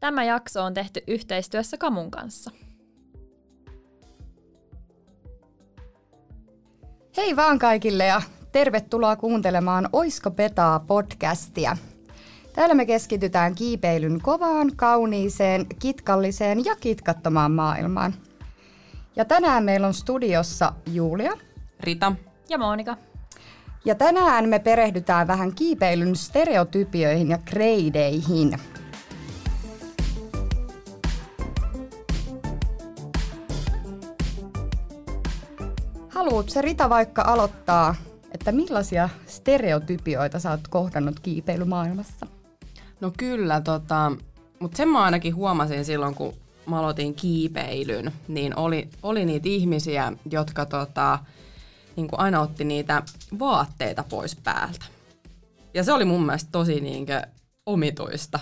Tämä jakso on tehty yhteistyössä Kamun kanssa. Hei vaan kaikille ja tervetuloa kuuntelemaan Oisko Petaa podcastia. Täällä me keskitytään kiipeilyn kovaan, kauniiseen, kitkalliseen ja kitkattomaan maailmaan. Ja tänään meillä on studiossa Julia. Rita. Ja Monika. Ja tänään me perehdytään vähän kiipeilyn stereotypioihin ja kreideihin. Haluatko Rita vaikka aloittaa, että millaisia stereotypioita sä oot kohdannut kiipeilymaailmassa? No kyllä, tota, mutta sen mä ainakin huomasin silloin, kun mä aloitin kiipeilyn, niin oli, oli niitä ihmisiä, jotka tota, niin kuin aina otti niitä vaatteita pois päältä. Ja se oli mun mielestä tosi niin kuin, omituista,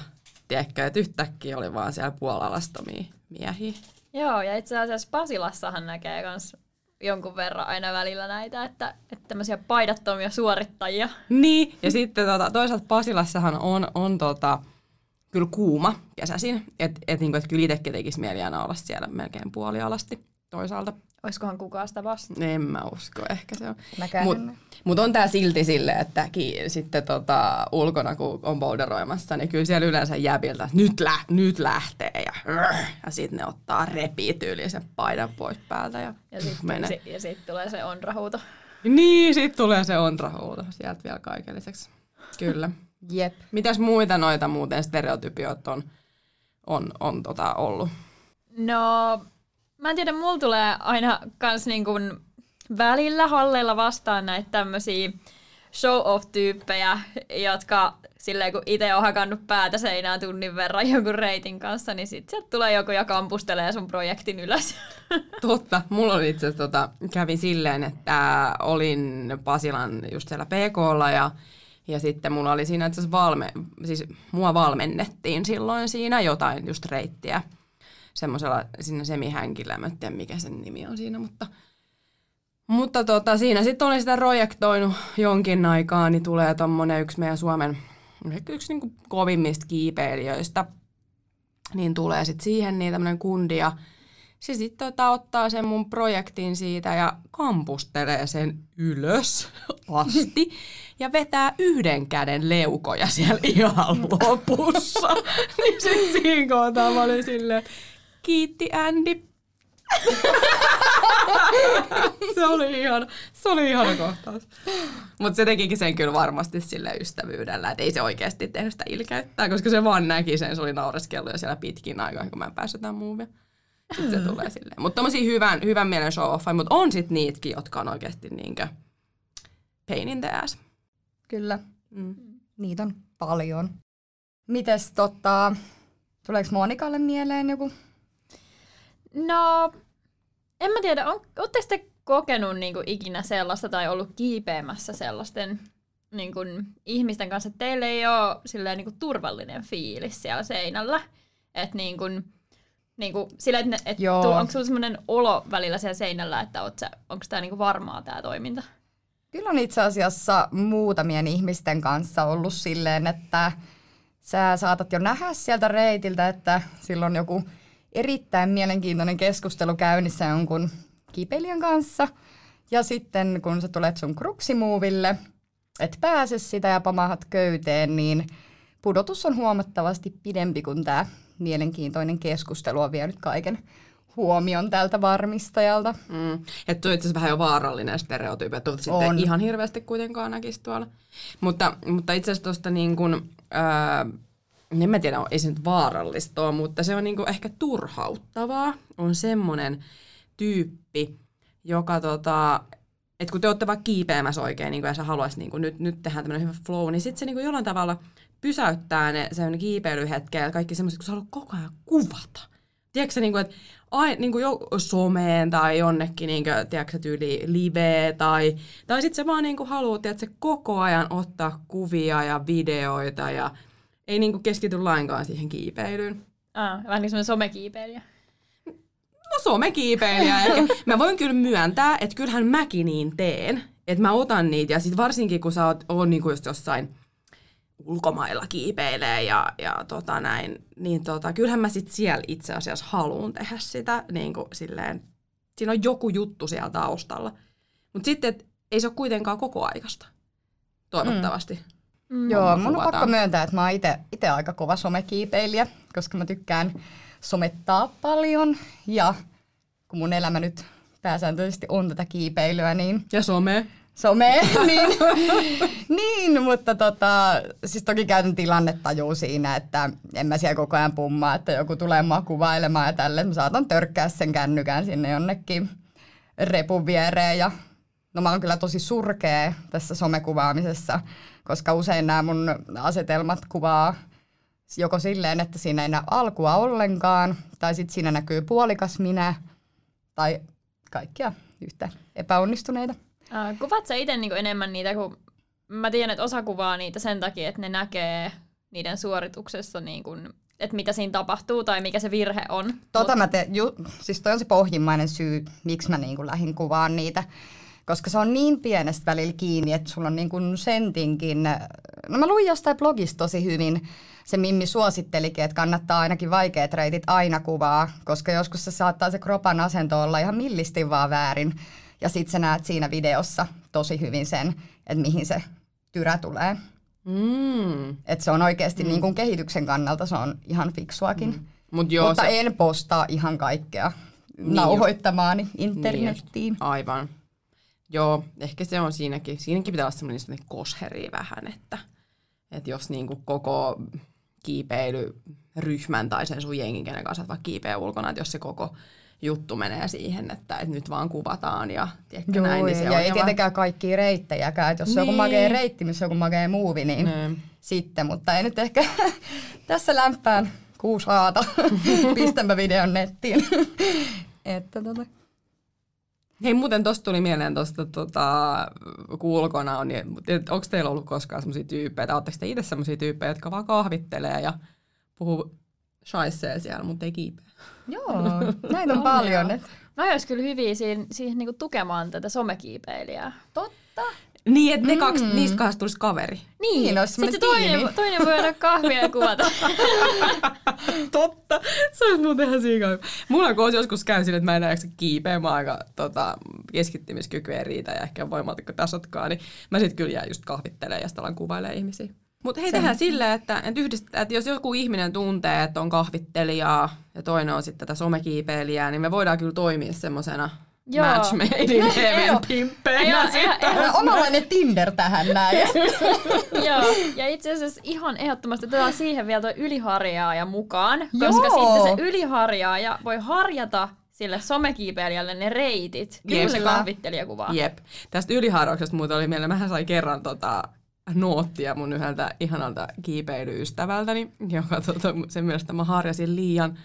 tiedätkö, että yhtäkkiä oli vaan siellä puolalastomia miehiä. Joo, ja itse asiassa Pasilassahan näkee myös jonkun verran aina välillä näitä, että, että tämmöisiä paidattomia suorittajia. Niin, ja sitten tota, toisaalta Pasilassahan on, on tota, kyllä kuuma kesäisin, että et, niinku, et kyllä itsekin tekisi mieli aina olla siellä melkein puolialasti toisaalta. Olisikohan kukaan sitä vastaan? En mä usko, ehkä se on. Mutta mut on tää silti sille, että ki, sitten tota, ulkona kun on boulderoimassa, niin kyllä siellä yleensä jäbiltä, että nyt, lä, nyt lähtee ja, ja sitten ne ottaa repii tyyliin sen paidan pois päältä ja, ja sitten si, ja sit tulee se onrahuuto. Niin, sitten tulee se onrahuuto sieltä vielä kaiken lisäksi. Kyllä. Jep. Mitäs muita noita muuten stereotypiot on, on, on tota ollut? No, mä en tiedä, mulla tulee aina kans niin kuin välillä halleilla vastaan näitä tämmöisiä show-off-tyyppejä, jotka silleen kun itse on hakannut päätä seinään tunnin verran jonkun reitin kanssa, niin sitten sieltä tulee joku ja kampustelee sun projektin ylös. Totta. Mulla oli itse asiassa, tota, kävin silleen, että olin Pasilan just siellä PKlla ja ja sitten mulla oli siinä itse valme, siis mua valmennettiin silloin siinä jotain just reittiä semmoisella sinne semihänkillä, mä en tiedä mikä sen nimi on siinä, mutta, mutta tota, siinä sitten olin sitä projektoinut jonkin aikaa, niin tulee tommonen yksi meidän Suomen, yksi niin kovimmista kiipeilijöistä, niin tulee sitten siihen niin tämmöinen kundi ja se sitten tota, ottaa sen mun projektin siitä ja kampustelee sen ylös asti ja vetää yhden käden leukoja siellä ihan lopussa. niin sitten siinä kohtaa mä olin silleen, kiitti Andy. se oli ihan, se oli ihana kohtaus. Mutta se tekikin sen kyllä varmasti sille ystävyydellä, että ei se oikeasti tehnyt sitä ilkeyttää, koska se vaan näki sen, se oli naureskellut jo siellä pitkin aikaa, kun mä en päässyt tämän muuvia. Sitten se tulee silleen. Mutta tommosia hyvän, hyvän mielen show off mutta on sit niitäkin, jotka on oikeasti niinkö pain in the ass. Kyllä. Mm. Niitä on paljon. Mites tota, tuleeko Monikalle mieleen joku No, en mä tiedä, on, ootteko te kokenut niin kuin, ikinä sellaista tai ollut kiipeämässä sellaisten niin kuin, ihmisten kanssa, että teille ei ole silleen, niin kuin, turvallinen fiilis siellä seinällä? Että niin kuin, niin kuin, sille, että, et, onko sulla sellainen olo välillä siellä seinällä, että onko tämä niin varmaa tämä toiminta? Kyllä on itse asiassa muutamien ihmisten kanssa ollut silleen, että sä saatat jo nähdä sieltä reitiltä, että silloin joku erittäin mielenkiintoinen keskustelu käynnissä jonkun kipelian kanssa. Ja sitten kun sä tulet sun kruksimuuville, et pääse sitä ja pamahat köyteen, niin pudotus on huomattavasti pidempi kuin tämä mielenkiintoinen keskustelu on vienyt kaiken huomion tältä varmistajalta. Mm. Että tuo itse vähän jo vaarallinen stereotyyppi, että sitten ihan hirveästi kuitenkaan näkisi tuolla. Mutta, mutta itse asiassa tuosta niin kuin, äh, en mä tiedä, ei se nyt vaarallista mutta se on niinku ehkä turhauttavaa. On semmoinen tyyppi, joka tota, että kun te olette vaikka kiipeämässä oikein, niin ja sä haluaisit niin nyt, nyt tehdään tämmöinen hyvä flow, niin sitten se niin jollain tavalla pysäyttää ne sen kiipeilyhetken ja kaikki semmoiset, kun sä haluat koko ajan kuvata. Tiedätkö niin kuin, että ai, niin kuin jo someen tai jonnekin, niin kuin, tiedätkö tyyli live tai, tai sitten sä vaan niin kuin haluat, että se koko ajan ottaa kuvia ja videoita ja ei niinku keskity lainkaan siihen kiipeilyyn. Ah, vähän niin semmoinen somekiipeilijä. No somekiipeilijä. Eikä. Mä voin kyllä myöntää, että kyllähän mäkin niin teen. Että mä otan niitä ja sitten varsinkin kun sä oot, oot niinku just jossain ulkomailla kiipeilee ja, ja tota näin, niin tota, kyllähän mä sit siellä itse asiassa haluan tehdä sitä, niin kuin silleen, siinä on joku juttu siellä taustalla. Mutta sitten, et, ei se ole kuitenkaan koko aikasta, toivottavasti. Mm. Joo, mun on pakko myöntää, että mä oon itse aika kova somekiipeilijä, koska mä tykkään somettaa paljon. Ja kun mun elämä nyt pääsääntöisesti on tätä kiipeilyä, niin Ja some. some, niin, niin, mutta tota, siis toki käytän tilannetajua siinä, että en mä siellä koko ajan pummaa, että joku tulee mua kuvailemaan ja tälle. Mä saatan törkkää sen kännykän sinne jonnekin repun viereen ja no mä oon kyllä tosi surkea tässä somekuvaamisessa, koska usein nämä mun asetelmat kuvaa joko silleen, että siinä ei näy alkua ollenkaan, tai sitten siinä näkyy puolikas minä, tai kaikkia yhtä epäonnistuneita. Äh, kuvaat sä itse niinku enemmän niitä, kun mä tiedän, että osa kuvaa niitä sen takia, että ne näkee niiden suorituksessa, niin kun, että mitä siinä tapahtuu tai mikä se virhe on. Tota mä te, ju, siis toi on se pohjimmainen syy, miksi mä niinku lähdin kuvaan niitä. Koska se on niin pienestä välillä kiinni, että sulla on niinku sentinkin... No mä luin jostain blogista tosi hyvin. Se Mimmi suosittelikin, että kannattaa ainakin vaikeat reitit aina kuvaa, koska joskus se saattaa se kropan asento olla ihan millisti vaan väärin. Ja sit sä näet siinä videossa tosi hyvin sen, että mihin se tyrä tulee. Mm. Että se on oikeasti mm. niin kuin kehityksen kannalta se on ihan fiksuakin. Mm. Mut joo, Mutta se, en postaa ihan kaikkea Niin nauhoittamaani Niin internettiin. just, aivan. Joo, ehkä se on siinäkin. Siinäkin pitää olla semmoinen kosheri vähän, että, että jos niinku koko kiipeilyryhmän tai sen sun jengin, kenen kanssa vaikka kiipeä ulkona, että jos se koko juttu menee siihen, että, että nyt vaan kuvataan ja tiedätkö, Joo, näin, niin se ja on ei tietenkään kaikkia reittejäkään. Et jos se on joku Niin. makea reitti, missä on joku makea muuvi, niin Niin. sitten. Mutta ei nyt ehkä tässä lämpään kuusi haata. Pistämpä videon nettiin. että tota. Hei, muuten tosta tuli mieleen tosta, tota, kun ulkona on, niin onko teillä ollut koskaan semmoisia tyyppejä, tai ootteko te itse semmoisia tyyppejä, jotka vaan kahvittelee ja puhuu shaisee siellä, mutta ei kiipeä? Joo, näitä on On paljon. joo. Mä ois kyllä hyviä siihen, siihen niinku tukemaan tätä somekiipeilijää. totta. Niin, että ne Mm. kaksi, niistä kahdesta tulisi kaveri. Niin, olisi Sitten se semmoinen toinen, tiimi. toinen voi aina kahvia ja kuvata. Totta. Se olisi muuten ihan siika. Mulla kun joskus käy sille, että mä en enää jaksa kiipeä, mä oon aika tota, keskittymiskyky ei riitä ja ehkä voimaltikko tasotkaan, niin mä sit kyllä jään just kahvittelemaan ja sitten alan kuvailemaan ihmisiä. Mutta hei, tehdään silleen, että, että, yhdistetään, että jos joku ihminen tuntee, että on kahvittelijaa ja toinen on sitten tätä somekiipeilijää, niin me voidaan kyllä toimia semmoisena Joo. match made in heaven Joo. pimppeinä sitten. Omanlainen Tinder tähän näin. Joo, ja itse asiassa ihan ehdottomasti otetaan siihen vielä tuo yliharjaaja mukaan, Joo. koska sitten se yliharjaaja voi harjata sille somekiipeilijälle ne reitit. Kyllä Jep. se kahvittelija kuvaa. Jep. Tästä yliharauksesta muuta oli mieleen. Mähän sain kerran tota, noottia mun yhdeltä ihanalta kiipeilyystävältäni, joka tota, sen mielestä mä harjasin liian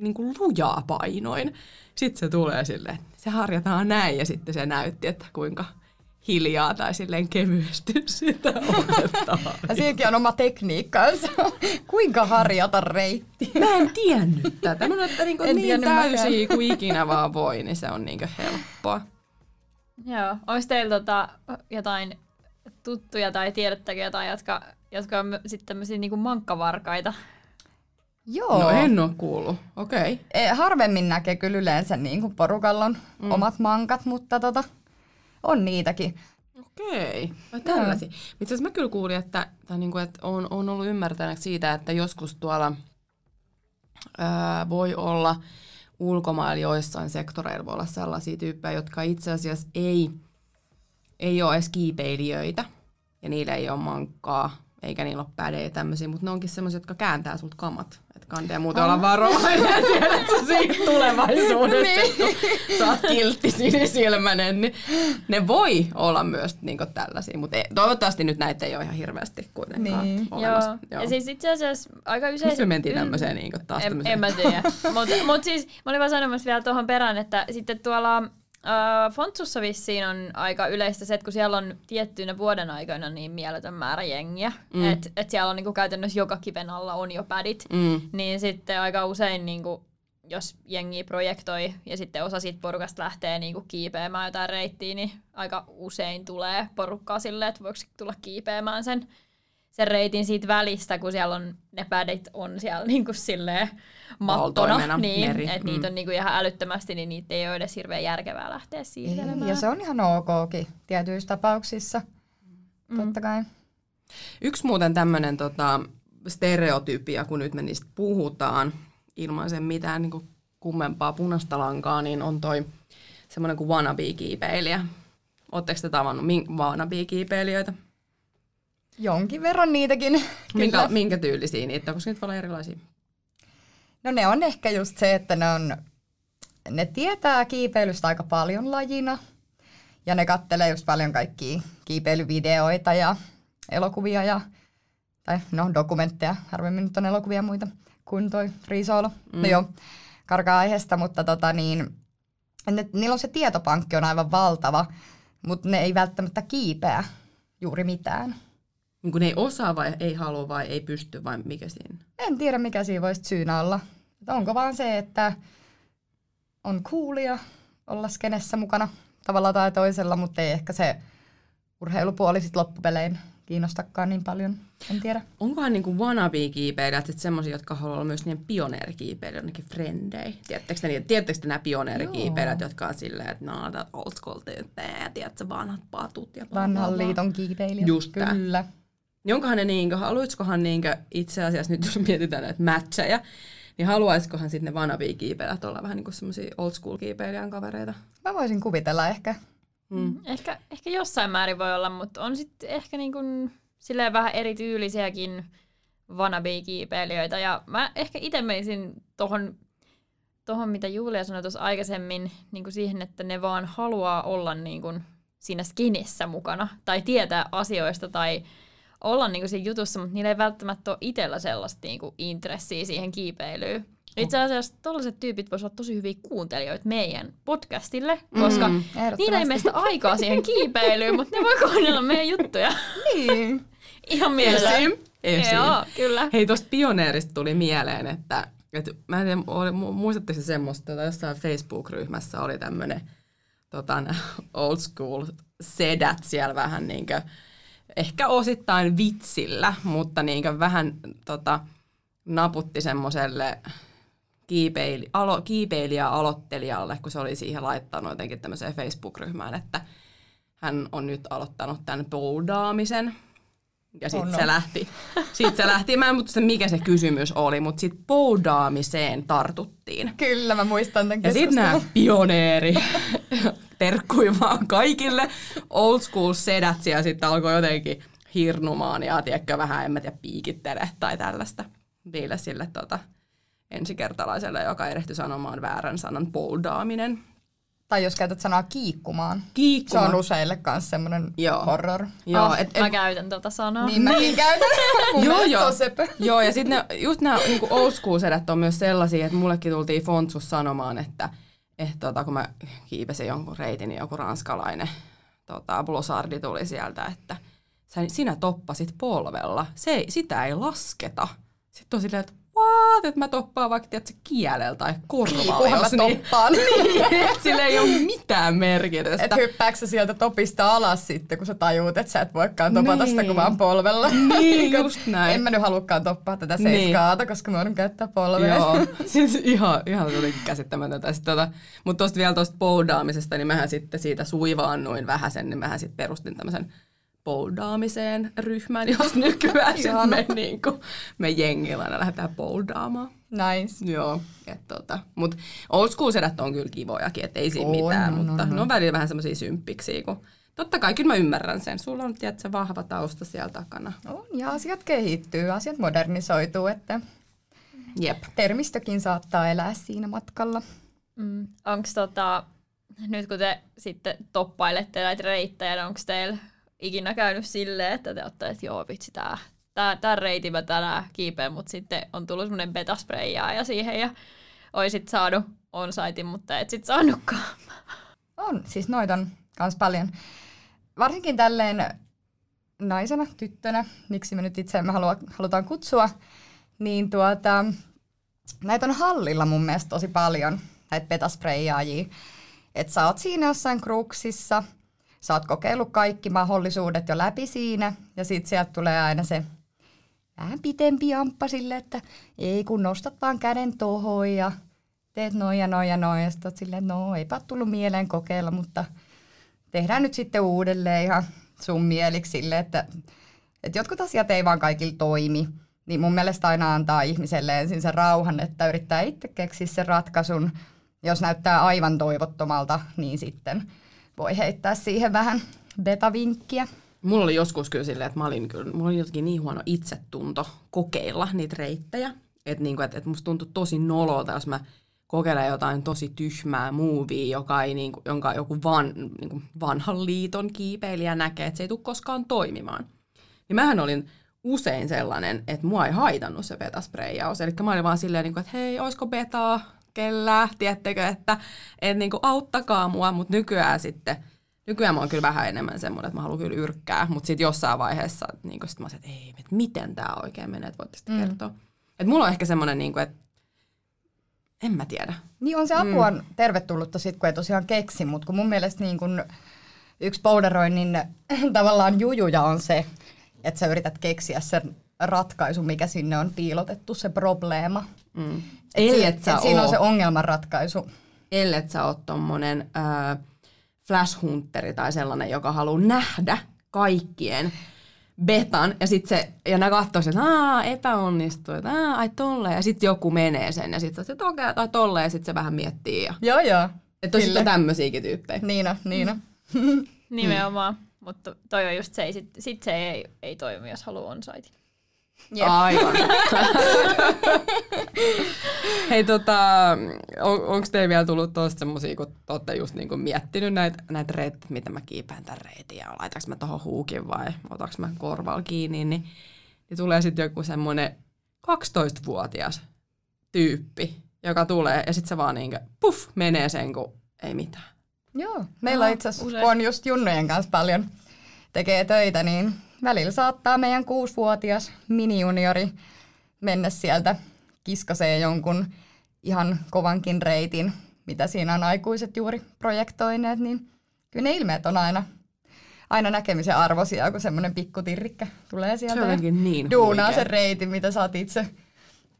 niin kuin lujaa painoin. Sitten se tulee silleen, että se harjataan näin ja sitten se näytti, että kuinka hiljaa tai silleen kevyesti sitä otetaan. Ja siinäkin on oma tekniikkansa. Kuinka harjata reitti? Mä en tiennyt tätä. Mä että niin, En niin täysiä kuin ikinä vaan voi, niin se on niin helppoa. Joo. Olisi teillä tota, jotain tuttuja tai tiedättekö jotain, jotka, jotka on sitten tämmöisiä niinku mankkavarkaita? Joo. No en oo kuullut. Okei. Okay. E, harvemmin näkee kyllä yleensä niin kuin porukalla on mm. omat mankat, mutta tota, on niitäkin. Okei, vai tällaisia. Itse asiassa mä kyllä kuulin, että, tai niinku, että on, on ollut ymmärtänyt siitä, että joskus tuolla ää, voi olla ulkomailla joissain sektoreilla voi olla sellaisia tyyppejä, jotka itse asiassa ei, ei ole edes kiipeilijöitä ja niillä ei ole mankkaa eikä niillä ole pädejä ja tämmöisiä, mutta ne onkin semmoisia, jotka kääntää sulta kamat. Että kandee muuten olla varovainen, tiedät sä siitä tulevaisuudesta, niin. kun sä oot kiltti sinisilmäinen, niin ne voi olla myös niinku tällaisia, mutta ei, toivottavasti nyt näitä ei ole ihan hirveästi kuitenkaan Niin. olemassa. Joo. Ja siis itse asiassa aika usein... Miksi me mentiin tämmöiseen niinku taas en, tämmöiseen? en mä tiedä. Mutta mut siis mä olin vaan sanomassa vielä tuohon perään, että sitten tuolla äh, Fontsussa vissiin on aika yleistä se, että kun siellä on tiettyinä vuoden aikoina niin mieletön määrä jengiä, mm. että et siellä on niinku käytännössä joka kiven alla on jo pädit, Mm. niin sitten aika usein niinku, jos jengi projektoi ja sitten osa siitä porukasta lähtee niinku kiipeämään jotain reittiä, niin aika usein tulee porukkaa silleen, että voiko tulla kiipeämään sen sen reitin siitä välistä, kun siellä on ne pädit on siellä niin kuin silleen mattona, niin, meri. että Mm. niitä on niin kuin ihan älyttömästi, niin niitä ei ole edes hirveän järkevää lähteä siirtelemään. Ja se on ihan okkin tietyissä tapauksissa. Mm. Totta kai. Yksi muuten tämmöinen tota, stereotypia, kun nyt me niistä puhutaan, ilman sen mitään niin kummempaa punaista lankaa, niin on toi semmoinen kuin wannabe-kiipeilijä. Oletteko te tavannut min- wannabe-kiipeilijöitä? Jonkin verran niitäkin. Minkä, minkä tyylisiä niitä, koska niitä voi olla erilaisia. No ne on ehkä just se, että ne on, ne tietää kiipeilystä aika paljon lajina. Ja ne kattelee just paljon kaikkia kiipeilyvideoita ja elokuvia ja, tai no dokumentteja, harvemmin nyt on elokuvia muita kuin toi Free Solo. Mm. No joo, karkaa aiheesta, mutta tota niin, ne, niillä on se tietopankki on aivan valtava, mutta ne ei välttämättä kiipeä juuri mitään. Niin kun ei osaa vai ei halua vai ei pysty vai mikä siinä? En tiedä, mikä siinä voisi syynä olla. Onko vaan se, että on coolia olla skenessä mukana tavalla tai toisella, mutta ei ehkä se urheilupuoli sit loppupelein kiinnostakaan niin paljon. En tiedä. Onkohan niinku wannabe-kiipeilijät sitten semmoisia, jotka haluaa olla myös niiden pioneerikiipeilijät, jonnekin frendei? Tiedättekö te, tiedättekö te nämä pioneerikiipeilijät, jotka on silleen, että no, old school tyyppejä, tiedätkö, vanhat patut ja Vanhan liiton kiipeilijät. Just tää. Niin onkohan ne niinkö, haluaisikohan niinkö itse asiassa nyt jos mietitään näitä matcheja, niin haluaisikohan sitten ne wannabe-kiipeilijät olla vähän niin kuin semmoisia old school kiipeilijän kavereita? Mä voisin kuvitella ehkä. Mm. Ehkä, ehkä jossain määrin voi olla, mutta on sitten ehkä niin kuin silleen vähän erityylisiäkin wannabe-kiipeilijöitä. Ja mä ehkä itse menisin tohon, tohon, mitä Julia sanoi tuossa aikaisemmin, niin kuin siihen, että ne vaan haluaa olla niin kuin siinä skinissä mukana tai tietää asioista tai olla niin kuin siinä jutussa, mutta niillä ei välttämättä ole itsellä sellaista niin kuin intressiä siihen kiipeilyyn. Itse asiassa tollaiset tyypit voisivat olla tosi hyviä kuuntelijoita meidän podcastille, koska Mm. Niillä ei meistä aikaa siihen kiipeilyyn, mutta ne voi kuunnella meidän juttuja. Niin. Ihan mielellään. Esim. Esim. Joo, kyllä. Hei, tuosta pioneerista tuli mieleen, että, että mä en tiedä, oli, mu- muistatteko se semmoista, että jossain Facebook-ryhmässä oli tämmöinen tota, old school sedät siellä vähän niinkö, ehkä osittain vitsillä, mutta niinkö vähän tota, naputti semmoiselle kiipeili, alo, kiipeilijä-aloittelijalle, kun se oli siihen laittanut jotenkin tämmöiseen Facebook-ryhmään, että hän on nyt aloittanut tämän bouldaamisen. Ja Oh sitten no. se lähti, sit se lähti, mä en muista mikä se kysymys oli, mutta sitten bouldaamiseen tartuttiin. Kyllä, mä muistan tämän Ja sitten nämä pioneeri, terkkui vaan kaikille old school sedät ja sitten alkoi jotenkin hirnumaan ja tiedätkö, vähän, en mä tiedä, piikittele tai tällaista niille sille tota, ensikertalaiselle, joka erehtyi sanomaan väärän sanan bouldaaminen. Tai jos käytät sanaa kiikkumaan. Se Kiikkuma. on useille kanssa semmoinen Joo. horror. Joo, oh, et, mä et, käytän tuota sanaa. Niin mäkin käytän. Mun Joo, joo. se. Joo, ja sitten just nämä niinku old on myös sellaisia, että mullekin tultiin Fontsus sanomaan, että et, tota, kun mä kiipesin jonkun reitin, niin joku ranskalainen tota, blosardi tuli sieltä, että sä, sinä toppasit polvella. Se, sitä ei lasketa. Sitten on silleen, että what, että mä toppaan vaikka tiedätkö, kielellä tai korvalla. Mä jos niin, toppaan. sillä ei ole mitään merkitystä. Et hyppääkö sä sieltä topista alas sitten, kun sä tajuut, että sä et voikaan topata sitä Niin. kuin vaan polvella. Niin, Kun just näin. En mä nyt halukaan toppaa tätä Niin. seiskaata, koska mä joudun käyttää polvea. Joo, siis ihan, ihan jotenkin käsittämätöntä. Tota, mutta tuosta vielä tuosta bouldaamisesta, niin mähän sitten siitä suivaannuin vähän sen, niin mähän sitten perustin tämmöisen bouldaamiseen ryhmän, jos nykyään sitten me, niin kuin, me jengillä aina lähdetään bouldaamaan. Nice. Joo, et tota, mutta old school sedät on kyllä kivojakin, et ei siinä On, mitään, on, mutta on, ne on välillä vähän semmoisia symppiksi, kun totta kai kyllä mä ymmärrän sen. Sulla on, tiedätkö, vahva tausta siellä takana. On, ja asiat kehittyy, asiat modernisoituu, että Jep. termistökin saattaa elää siinä matkalla. Mm. Onko tota, nyt kun te sitten toppailette näitä reittejä, niin onko teillä ikinä käynyt silleen, että te olette, että joo vitsi, tää, tää, tää reitin mä tänään kiipeen, mutta sitten on tullut semmoinen betaspreijaa siihen ja oisit saanut on-saitin, mutta et sit saanutkaan. On, siis noita on kans paljon. Varsinkin tälleen naisena, tyttönä, miksi me nyt itseämme halua, halutaan kutsua, niin tuota, näitä on hallilla mun mielestä tosi paljon, näitä betaspreijaajia. Että sä oot siinä jossain kruksissa, sä oot kokeillut kaikki mahdollisuudet jo läpi siinä, ja sit sieltä tulee aina se vähän pitempi jamppa sille, että ei kun nostat vaan käden tohon ja teet noin ja noin ja noin. Ja sitten silleen, no eipä tullut mieleen kokeilla, mutta tehdään nyt sitten uudelleen ihan sun mieliksi sille, että, että jotkut asiat ei vaan kaikilla toimi. Niin mun mielestä aina antaa ihmiselle ensin sen rauhan, että yrittää itse keksiä sen ratkaisun. Jos näyttää aivan toivottomalta, niin sitten voi heittää siihen vähän beta-vinkkiä. Mulla oli joskus kyllä silleen, että mä olin kyllä, mulla oli jotenkin niin huono itsetunto kokeilla niitä reittejä, että niinku, et, et musta tuntui tosi nololta, jos mä kokeilen jotain tosi tyhmää muuvia, joka ei, niinku, jonka joku van, niinku, vanhan liiton kiipeilijä näkee, että se ei tule koskaan toimimaan. Niin mähän olin usein sellainen, että mua ei haitannut se betaspreijaus. Eli mä olin vaan silleen, niinku, että hei, oisko betaa, kellä, tiettekö, että et, niinku, auttakaa mua, mutta nykyään sitten – Nykyään mä oon kyllä vähän enemmän semmoinen, että mä haluan kyllä yrkkää, mutta sitten jossain vaiheessa niin sit mä sanoin, että ei, että miten tämä oikein menee, että voitte sitten mm. kertoa. Et mulla on ehkä semmoinen, niin kuin, että en mä tiedä. Niin on se apu mm. on tervetullutta sitten, kun ei tosiaan keksi, mutta kun mun mielestä niin kun yksi polderoinnin tavallaan jujuja on se, että sä yrität keksiä sen ratkaisu, mikä sinne on piilotettu, se probleema. Mm. Ellet et, sä et siinä on se ongelmanratkaisu. Ellet sä oot tommonen... Äh, flash hunteri tai sellainen, joka haluaa nähdä kaikkien betan, ja sitten se, ja ne katsoo että aah, epäonnistui, että aah, ai tolleen, ja sitten joku menee sen, ja sitten se, että okei, tai tolleen, ja sitten se vähän miettii. Ja... Joo, joo. Että on sitten tämmöisiäkin tyyppejä. Niina, Niina. Nimenomaan, mutta toi on just se, sit, sit se ei, ei toimi, jos haluaa on site. Jep. Aivan. Hei, tota, on, onko teillä vielä tullut tuosta semmosia, kun te olette just niinku miettinyt näitä näit reittejä, mitä mä kiipään tämän reitin ja laitaks mä tohon huukin vai otaks mä korval kiinni, niin, niin tulee sitten joku semmoinen 12-vuotias tyyppi, joka tulee ja sitten se vaan niinku, puff, menee sen, kun ei mitään. Joo, meillä itse asiassa, on just Junnojen kanssa paljon tekee töitä, niin välillä saattaa meidän kuusivuotias minijuniori mennä sieltä kiskaseen jonkun ihan kovankin reitin, mitä siinä on aikuiset juuri projektoineet, niin kyllä ne ilmeet on aina, aina näkemisen arvoisia, kun semmoinen pikkutirrikkä tulee sieltä se niin duunaa huikea. sen reitin, mitä sä oot itse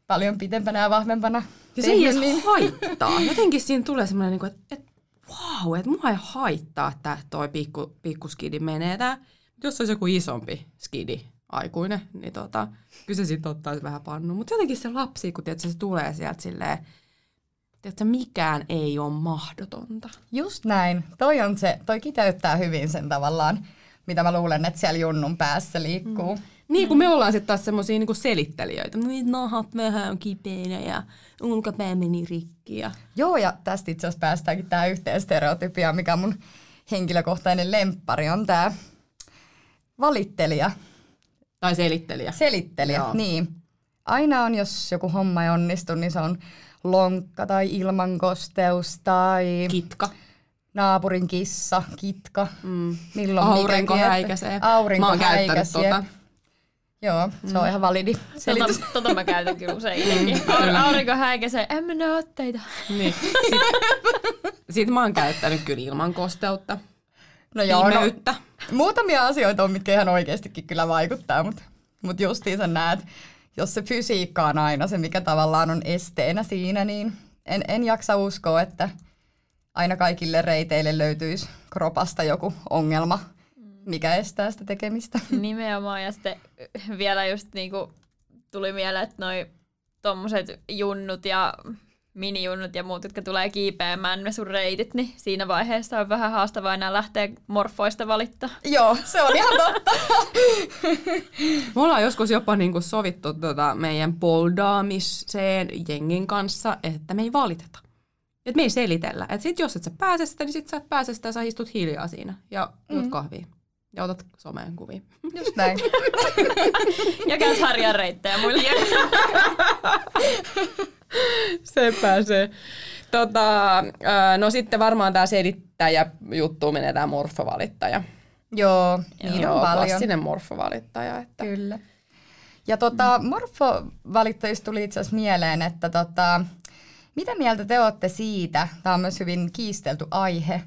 paljon pitempänä ja vahvempana Ja se ei edes niin. haittaa. Jotenkin siinä tulee semmoinen, että, niinku, että wow, että mua ei haittaa, että toi pikku, pikkuskidi menee tää jos olisi joku isompi skidi, aikuinen, niin tota, kyllä se sitten ottaisi vähän pannu. Mutta jotenkin se lapsi, kun tiedätkö, se tulee sieltä silleen, että mikään ei ole mahdotonta. Just näin. Toi, on se, toi kiteyttää hyvin sen tavallaan, mitä mä luulen, että siellä junnun päässä liikkuu. Mm. Niin, kun me ollaan sitten taas semmoisia niinku selittelijöitä. Niin nahat vähän on kipeänä ja ulkapää meni rikki. Ja... Joo, ja tästä itse asiassa päästäänkin tähän yhteen stereotypiaan, mikä mun henkilökohtainen lemppari on tämä valittelija. Tai selittelijä. Selittelijä, Joo. niin. Aina on, jos joku homma ei onnistu, niin se on lonkka tai ilmankosteus tai... Kitka. Naapurin kissa, kitka. Mm. Milloin Aurinko mikäkin, häikäisee. Aurinko mä oon käyttänyt tota. Joo, se on mm. ihan validi selitys. Tota, tota mä käytän kyllä usein itsekin. Aurinko häikäisee, en mä näe otteita. Niin. Sitten sit mä oon käyttänyt kyllä ilman kosteutta. No joo, no, muutamia asioita on, mitkä ihan oikeastikin kyllä vaikuttaa, mutta mut justiinsa näet, jos se fysiikka on aina se, mikä tavallaan on esteenä siinä, niin en, en jaksa uskoa, että aina kaikille reiteille löytyisi kropasta joku ongelma, mikä estää sitä tekemistä. Nimenomaan, ja sitten vielä just niinku tuli mieleen, että noi tommoset junnut ja minijunnut ja muut, jotka tulee kiipeämään ne sun reitit, niin siinä vaiheessa on vähän haastavaa enää lähteä morfoista valittaa. Joo, se on ihan totta. Me ollaan joskus jopa niinku sovittu tota meidän poldaamiseen jengin kanssa, että me ei valiteta. Että me ei selitellä. Että sit jos et sä pääse sitä, niin sit sä et pääse sitä ja sä istut hiljaa siinä ja juot mm. kahvia. Ja otat someen kuvia. Just näin. ja käyt harjan reittejä muille. Se pääsee. Tota, no sitten varmaan tämä selittäjä juttu menee tämä morfovalittaja. Joo, niin Joo, on paljon. klassinen morfovalittaja. Että. Kyllä. Ja tota, mm. morfovalittajista tuli itse asiassa mieleen, että tota, mitä mieltä te olette siitä, tämä on myös hyvin kiistelty aihe,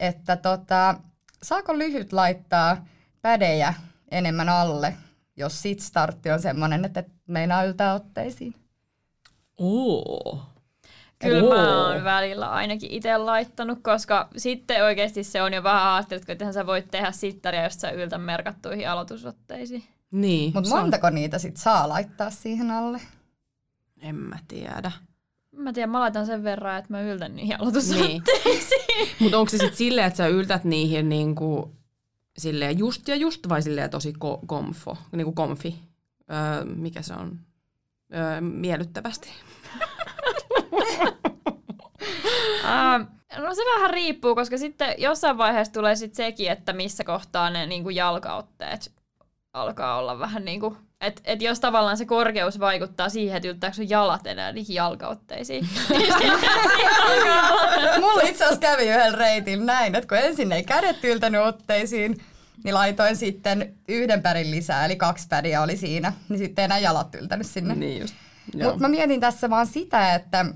että tota, saako lyhyt laittaa pädejä enemmän alle jos sit startti on semmoinen, että et meinaa yltää otteisiin. Oo. Kyllä mä Oo. oon välillä ainakin itse laittanut, koska sitten oikeasti se on jo vähän haasteellista, kun ethän sä voit tehdä sittaria, jos sä yltä merkattuihin aloitusotteisiin. Niin. Mutta se on- montako niitä sit saa laittaa siihen alle? En mä tiedä. Mä tiedän, mä laitan sen verran, että mä yltän niihin aloitusotteisiin. Niin. Mutta onko se sitten silleen, että sä yltät niihin niinku, silleen just ja just vai silleen tosi ko- komfo, niinku komfi? Öö, mikä se on? Öö, miellyttävästi. Uh, no se vähän riippuu, koska sitten jossain vaiheessa tulee sit sekin, että missä kohtaa ne niinku jalkaotteet alkaa olla vähän niin kuin, että et jos tavallaan se korkeus vaikuttaa siihen, että yltääkö sun jalat enää niihin jalkaotteisiin. niin Mulla itse asiassa kävi yhden reitin näin, että kun ensin ei kädet yltänyt otteisiin, niin laitoin sitten yhden pärin lisää, eli kaksi päriä oli siinä, niin sitten ei enää jalat yltänyt sinne. Niin just. Mutta mä mietin tässä vaan sitä, että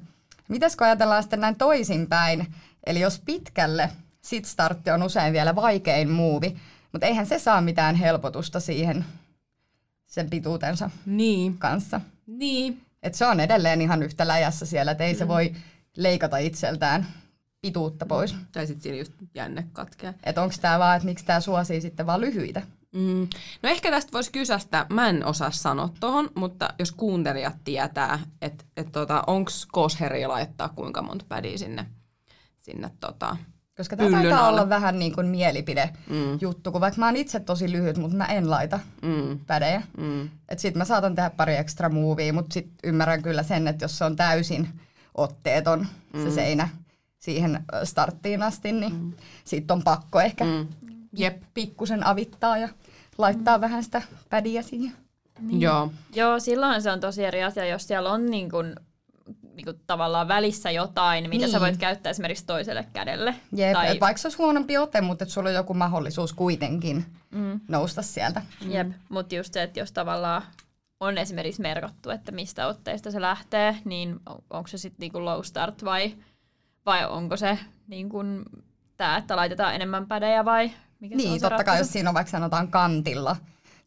mitäs kun ajatellaan sitten näin toisinpäin, eli jos pitkälle sit startti on usein vielä vaikein muuvi, mutta eihän se saa mitään helpotusta siihen sen pituutensa Niin. kanssa. Niin. Et se on edelleen ihan yhtä läjässä siellä, että ei se voi leikata itseltään pituutta pois. Tai sitten siinä just jänne katkee. Että onko tämä vaan, että miksi tämä suosii sitten vaan lyhyitä? Mm. No ehkä tästä voisi kysästä, mä en osaa sanoa tohon, mutta jos kuuntelijat tietää, että et tota, onko kosheri laittaa kuinka monta pädiä sinne, sinne tota, Koska tämä taitaa alle. olla vähän niin kuin mielipide mm, juttu, kun vaikka mä oon itse tosi lyhyt, mutta mä en laita mm, pädejä. mm, Et sit mä saatan tehdä pari ekstra movia, mutta sit ymmärrän kyllä sen, että jos se on täysin otteeton se seinä siihen starttiin asti, niin mm. sit on pakko ehkä mm. Jep, pikkusen avittaa ja laittaa vähän sitä pädiä siihen. niin. joo. Joo, silloin se on tosi eri asia, jos siellä on niin kuin, niin kuin tavallaan välissä jotain, mitä Niin. sä voit käyttää esimerkiksi toiselle kädelle. Jep, tai, vaikka se olisi huonompi ote, mutta sulla on joku mahdollisuus kuitenkin mm, nousta sieltä. jep, mutta just se, että jos tavallaan on esimerkiksi merkattu, että mistä otteesta se lähtee, niin on- onko se sitten niinku low start vai, vai onko se niin kuin tämä, että laitetaan enemmän pädejä vai mikä se on Niin, se totta kai ratkaisu? jos siinä on vaikka sanotaan kantilla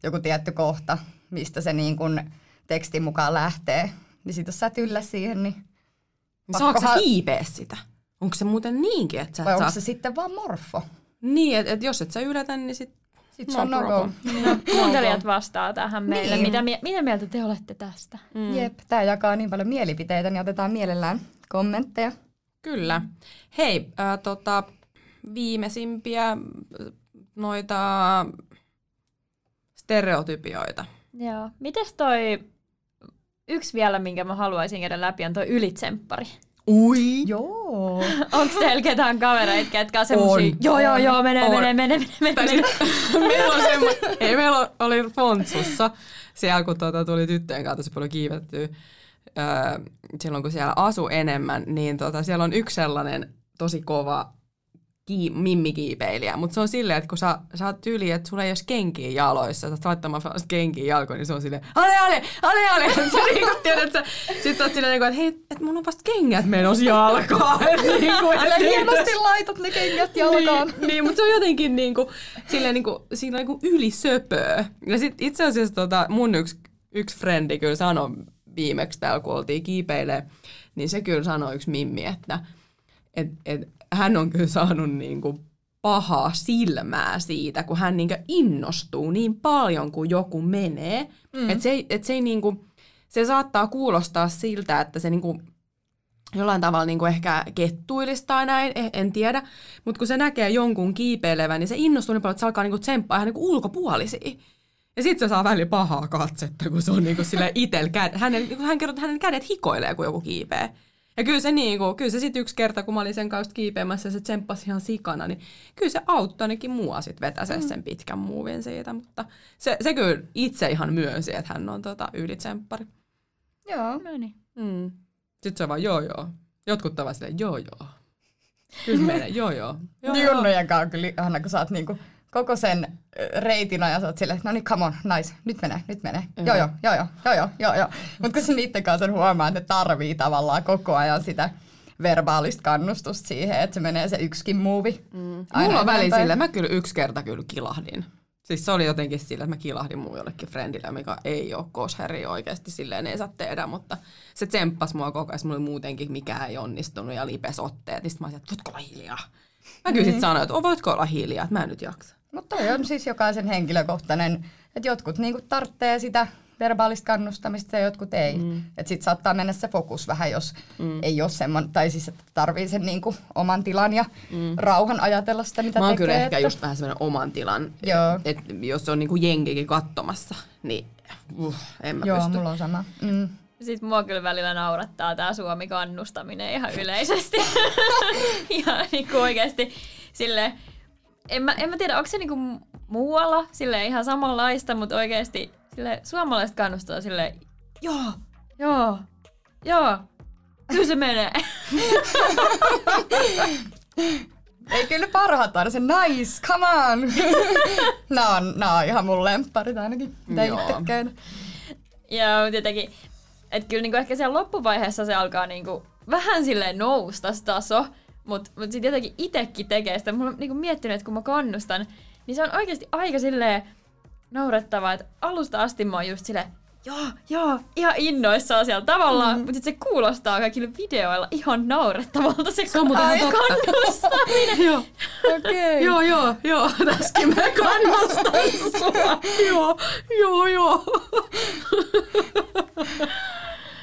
joku tietty kohta, mistä se niin kuin tekstin mukaan lähtee, niin sit jos sä et yllä siihen, niin Niin Saatko sä kiipeä sitä? Onko se muuten niinkin, että sä vai et onko saa... se sitten vaan morfo? Niin, että et jos et sä ylätä, niin sit... Sitten se on no go. problem. Kuuntelijat vastaa tähän meille. Niin. Mitä, mie- mitä mieltä te olette tästä? Mm. Jep, tää jakaa niin paljon mielipiteitä, niin otetaan mielellään kommentteja. Kyllä. Hei, äh, tota, viimeisimpiä noita stereotypioita. Joo. Mites toi, yksi vielä, minkä mä haluaisin käydä läpi, on toi ylitsemppari. Ui! Joo. Onko teillä ketään kavereita, ketkä on semmosia, On. joo joo joo, menee, On. menee, menee, menee, Tai menee. sit, meillä on semmo, ei, meillä oli Fontsussa, siellä kun tuota, tuli tyttöjen kanssa tosi paljon kiivettyä, öö, silloin kun siellä asu enemmän, niin tota, siellä on yksi sellainen tosi kova kii, mimmikiipeilijä, mutta se on silleen, että kun sä, sä oot tyyli, että sulla ei ole kenkiä jaloissa, sä laittamaan kenkiä jalkoon, niin se on silleen, ale, ale, ale, ale, sä niinku tiedät, että sä, sit sä oot silleen, niinku, että hei, että mulla on vasta kengät menossa jalkaan. niinku, et Älä hienosti laitat ne kengät jalkaan. niin, niin, mutta se on jotenkin niinku, silleen niinku, siinä on niinku ylisöpöä. Ja sit itse asiassa tota, mun yksi, yksi frendi kyllä sanoi viimeksi täällä, kun oltiin kiipeilee, niin se kyllä sanoi yksi mimmi, että et, et, hän on kyllä saanut niinku pahaa silmää siitä, kun hän niinku innostuu niin paljon, kun joku menee. Mm. Että se, ei- et se, ei niinku, se saattaa kuulostaa siltä, että se niinku jollain tavalla niin kuin ehkä kettuilisi tai näin, eh- en tiedä. Mutta kun se näkee jonkun kiipeilevän, niin se innostuu niin paljon, että se alkaa niin tsemppaa ihan niin ulkopuolisia. Ja sitten se saa välillä pahaa katsetta, kun se on niin sille itel kädet. Hänen, kun hän kertoo, että hänen kädet hikoilee, kun joku kiipee. Ja kyllä se, niin kuin, kyllä se sitten yksi kerta, kun mä olin sen kanssa kiipeämässä ja se tsemppasi ihan sikana, niin kyllä se auttoi ainakin mua sitten vetäsee sen pitkän muuvin siitä. Mutta se, se kyllä itse ihan myönsi, että hän on tota, ylitsemppari. Joo. No niin. Mm. Sitten se on vaan joo joo. Jotkut ovat silleen joo joo. Kyllä se menee joo joo. joo, joo. Junnujen kanssa kyllä ihana, kun sä oot niinku koko sen reitin ajan sä oot silleen, no niin, come on, nice, nyt menee, nyt menee. Joo, joo, joo, joo, joo, joo, joo, joo. Mutta kun sä niiden kanssa huomaa, että ne tarvii tavallaan koko ajan sitä verbaalista kannustusta siihen, että se menee se yksikin muuvi. Mm. Aina Mulla on väli silleen, mä kyllä yksi kerta kyllä kilahdin Siis se oli jotenkin sillä, että mä kilahdin mun jollekin friendille, mikä ei ole kosheri oikeasti silleen ei saa tehdä, mutta se tsemppasi mua koko ajan, mulla oli muutenkin mikään ei onnistunut ja lipes otteet, niin sit mä olisin, että voitko olla hiljaa? Mä kyllä sit Niin. sanoin, että "O, voitko olla hiljaa, että mä en nyt jaksa. Mutta toi on siis jokaisen henkilökohtainen, että jotkut niinku tarvitsee sitä verbaalista kannustamista ja jotkut ei. Mm. Että sit saattaa mennä se fokus vähän, jos mm. ei ole semmoinen, tai siis että tarvii sen niinku oman tilan ja mm. rauhan ajatella sitä, mitä Mä oon tekee. kyllä ehkä että... just vähän semmoinen oman tilan, Joo. että jos on niinku jengikin katsomassa, niin uh, en mä Joo, pysty. mulla on sama. Mm. Sitten mua kyllä välillä naurattaa tää Suomi-kannustaminen ihan yleisesti. ihan niinku oikeesti sille en mä, en mä tiedä, onko se niinku muualla sille ihan samanlaista, mutta oikeesti sille suomalaiset kannustaa sille joo, joo, joo, kyllä se menee. Ei kyllä parhaat aina se nice, come on. nää, on, nää on ihan mun lempparit ainakin, mitä Joo. itse käyn. Ja mut jotenkin, että kyllä niinku ehkä siellä loppuvaiheessa se alkaa niinku vähän silleen nousta se taso, mutta mut sitten jotenkin itekin tekee sitä. Mulla on niinku miettinyt, että kun mä kannustan, niin se on oikeasti aika silleen naurettavaa, että alusta asti mä oon just silleen, joo, joo, ihan innoissaan siellä tavallaan, mm. mutta sitten se kuulostaa kaikille videoilla ihan naurettavalta se, Se on muuten kannustaminen. Joo, Okei. joo, joo, joo, tässäkin mä kannustan sua. joo, joo, joo.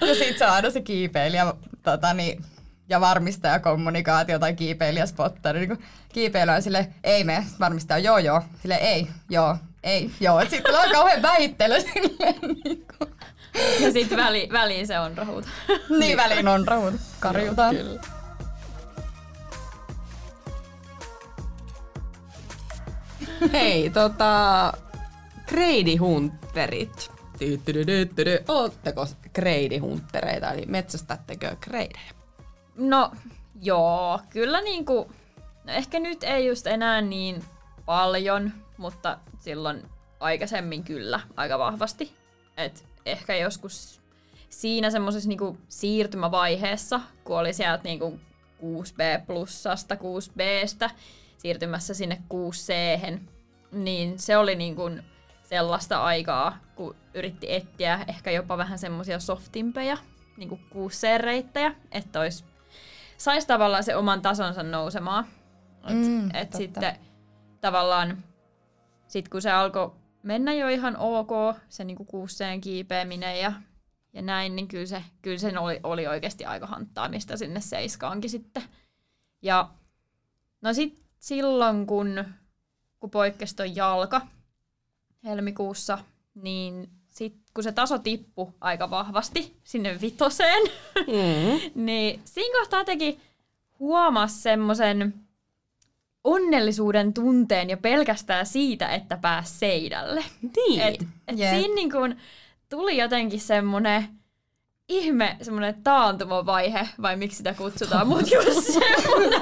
Ja sit se on aina se kiipeilijä tota, niin, ja varmistaja kommunikaatio tai kiipeilijä spottari. Niin kiipeilijä on sille ei me, varmistaja joo joo, sille ei, joo, ei, joo. Et sitten on kauhean väittely silleen niin, kuin, Ja sitten väli, väliin se on rahuut. niin väliin on rahut, karjutaan. Kyllä. Hei, tota, kreidihunterit. Ootteko kreidihuntereita, eli metsästättekö kreidejä? No joo, kyllä niinku, no ehkä nyt ei just enää niin paljon, mutta silloin aikaisemmin kyllä aika vahvasti. Et ehkä joskus siinä semmoisessa niinku siirtymävaiheessa, kun oli sieltä niinku 6B plussasta 6Bstä siirtymässä sinne 6C, niin se oli niinku sellaista aikaa, kun yritti etsiä ehkä jopa vähän semmoisia softimpeja, niinku 6C-reittejä, että olisi saisi tavallaan se oman tasonsa nousemaan. Et, Mm, et totta. sitten tavallaan, sit kun se alkoi mennä jo ihan ok, se niinku kuusseen kiipeäminen ja, ja näin, niin kyllä se, kyllä se oli, oli oikeasti aika hanttaamista sinne seiskaankin sitten. Ja no sit silloin, kun, kun poikkesi jalka helmikuussa, niin sit kun se taso tippui aika vahvasti sinne vitoseen, Mm. niin siinä kohtaa teki huomas semmoisen onnellisuuden tunteen jo pelkästään siitä, että pääsi seinälle. Niin. Et, et Jep. siinä niin kun tuli jotenkin semmoinen ihme, semmoinen taantumavaihe, vai miksi sitä kutsutaan, mutta just semmoinen,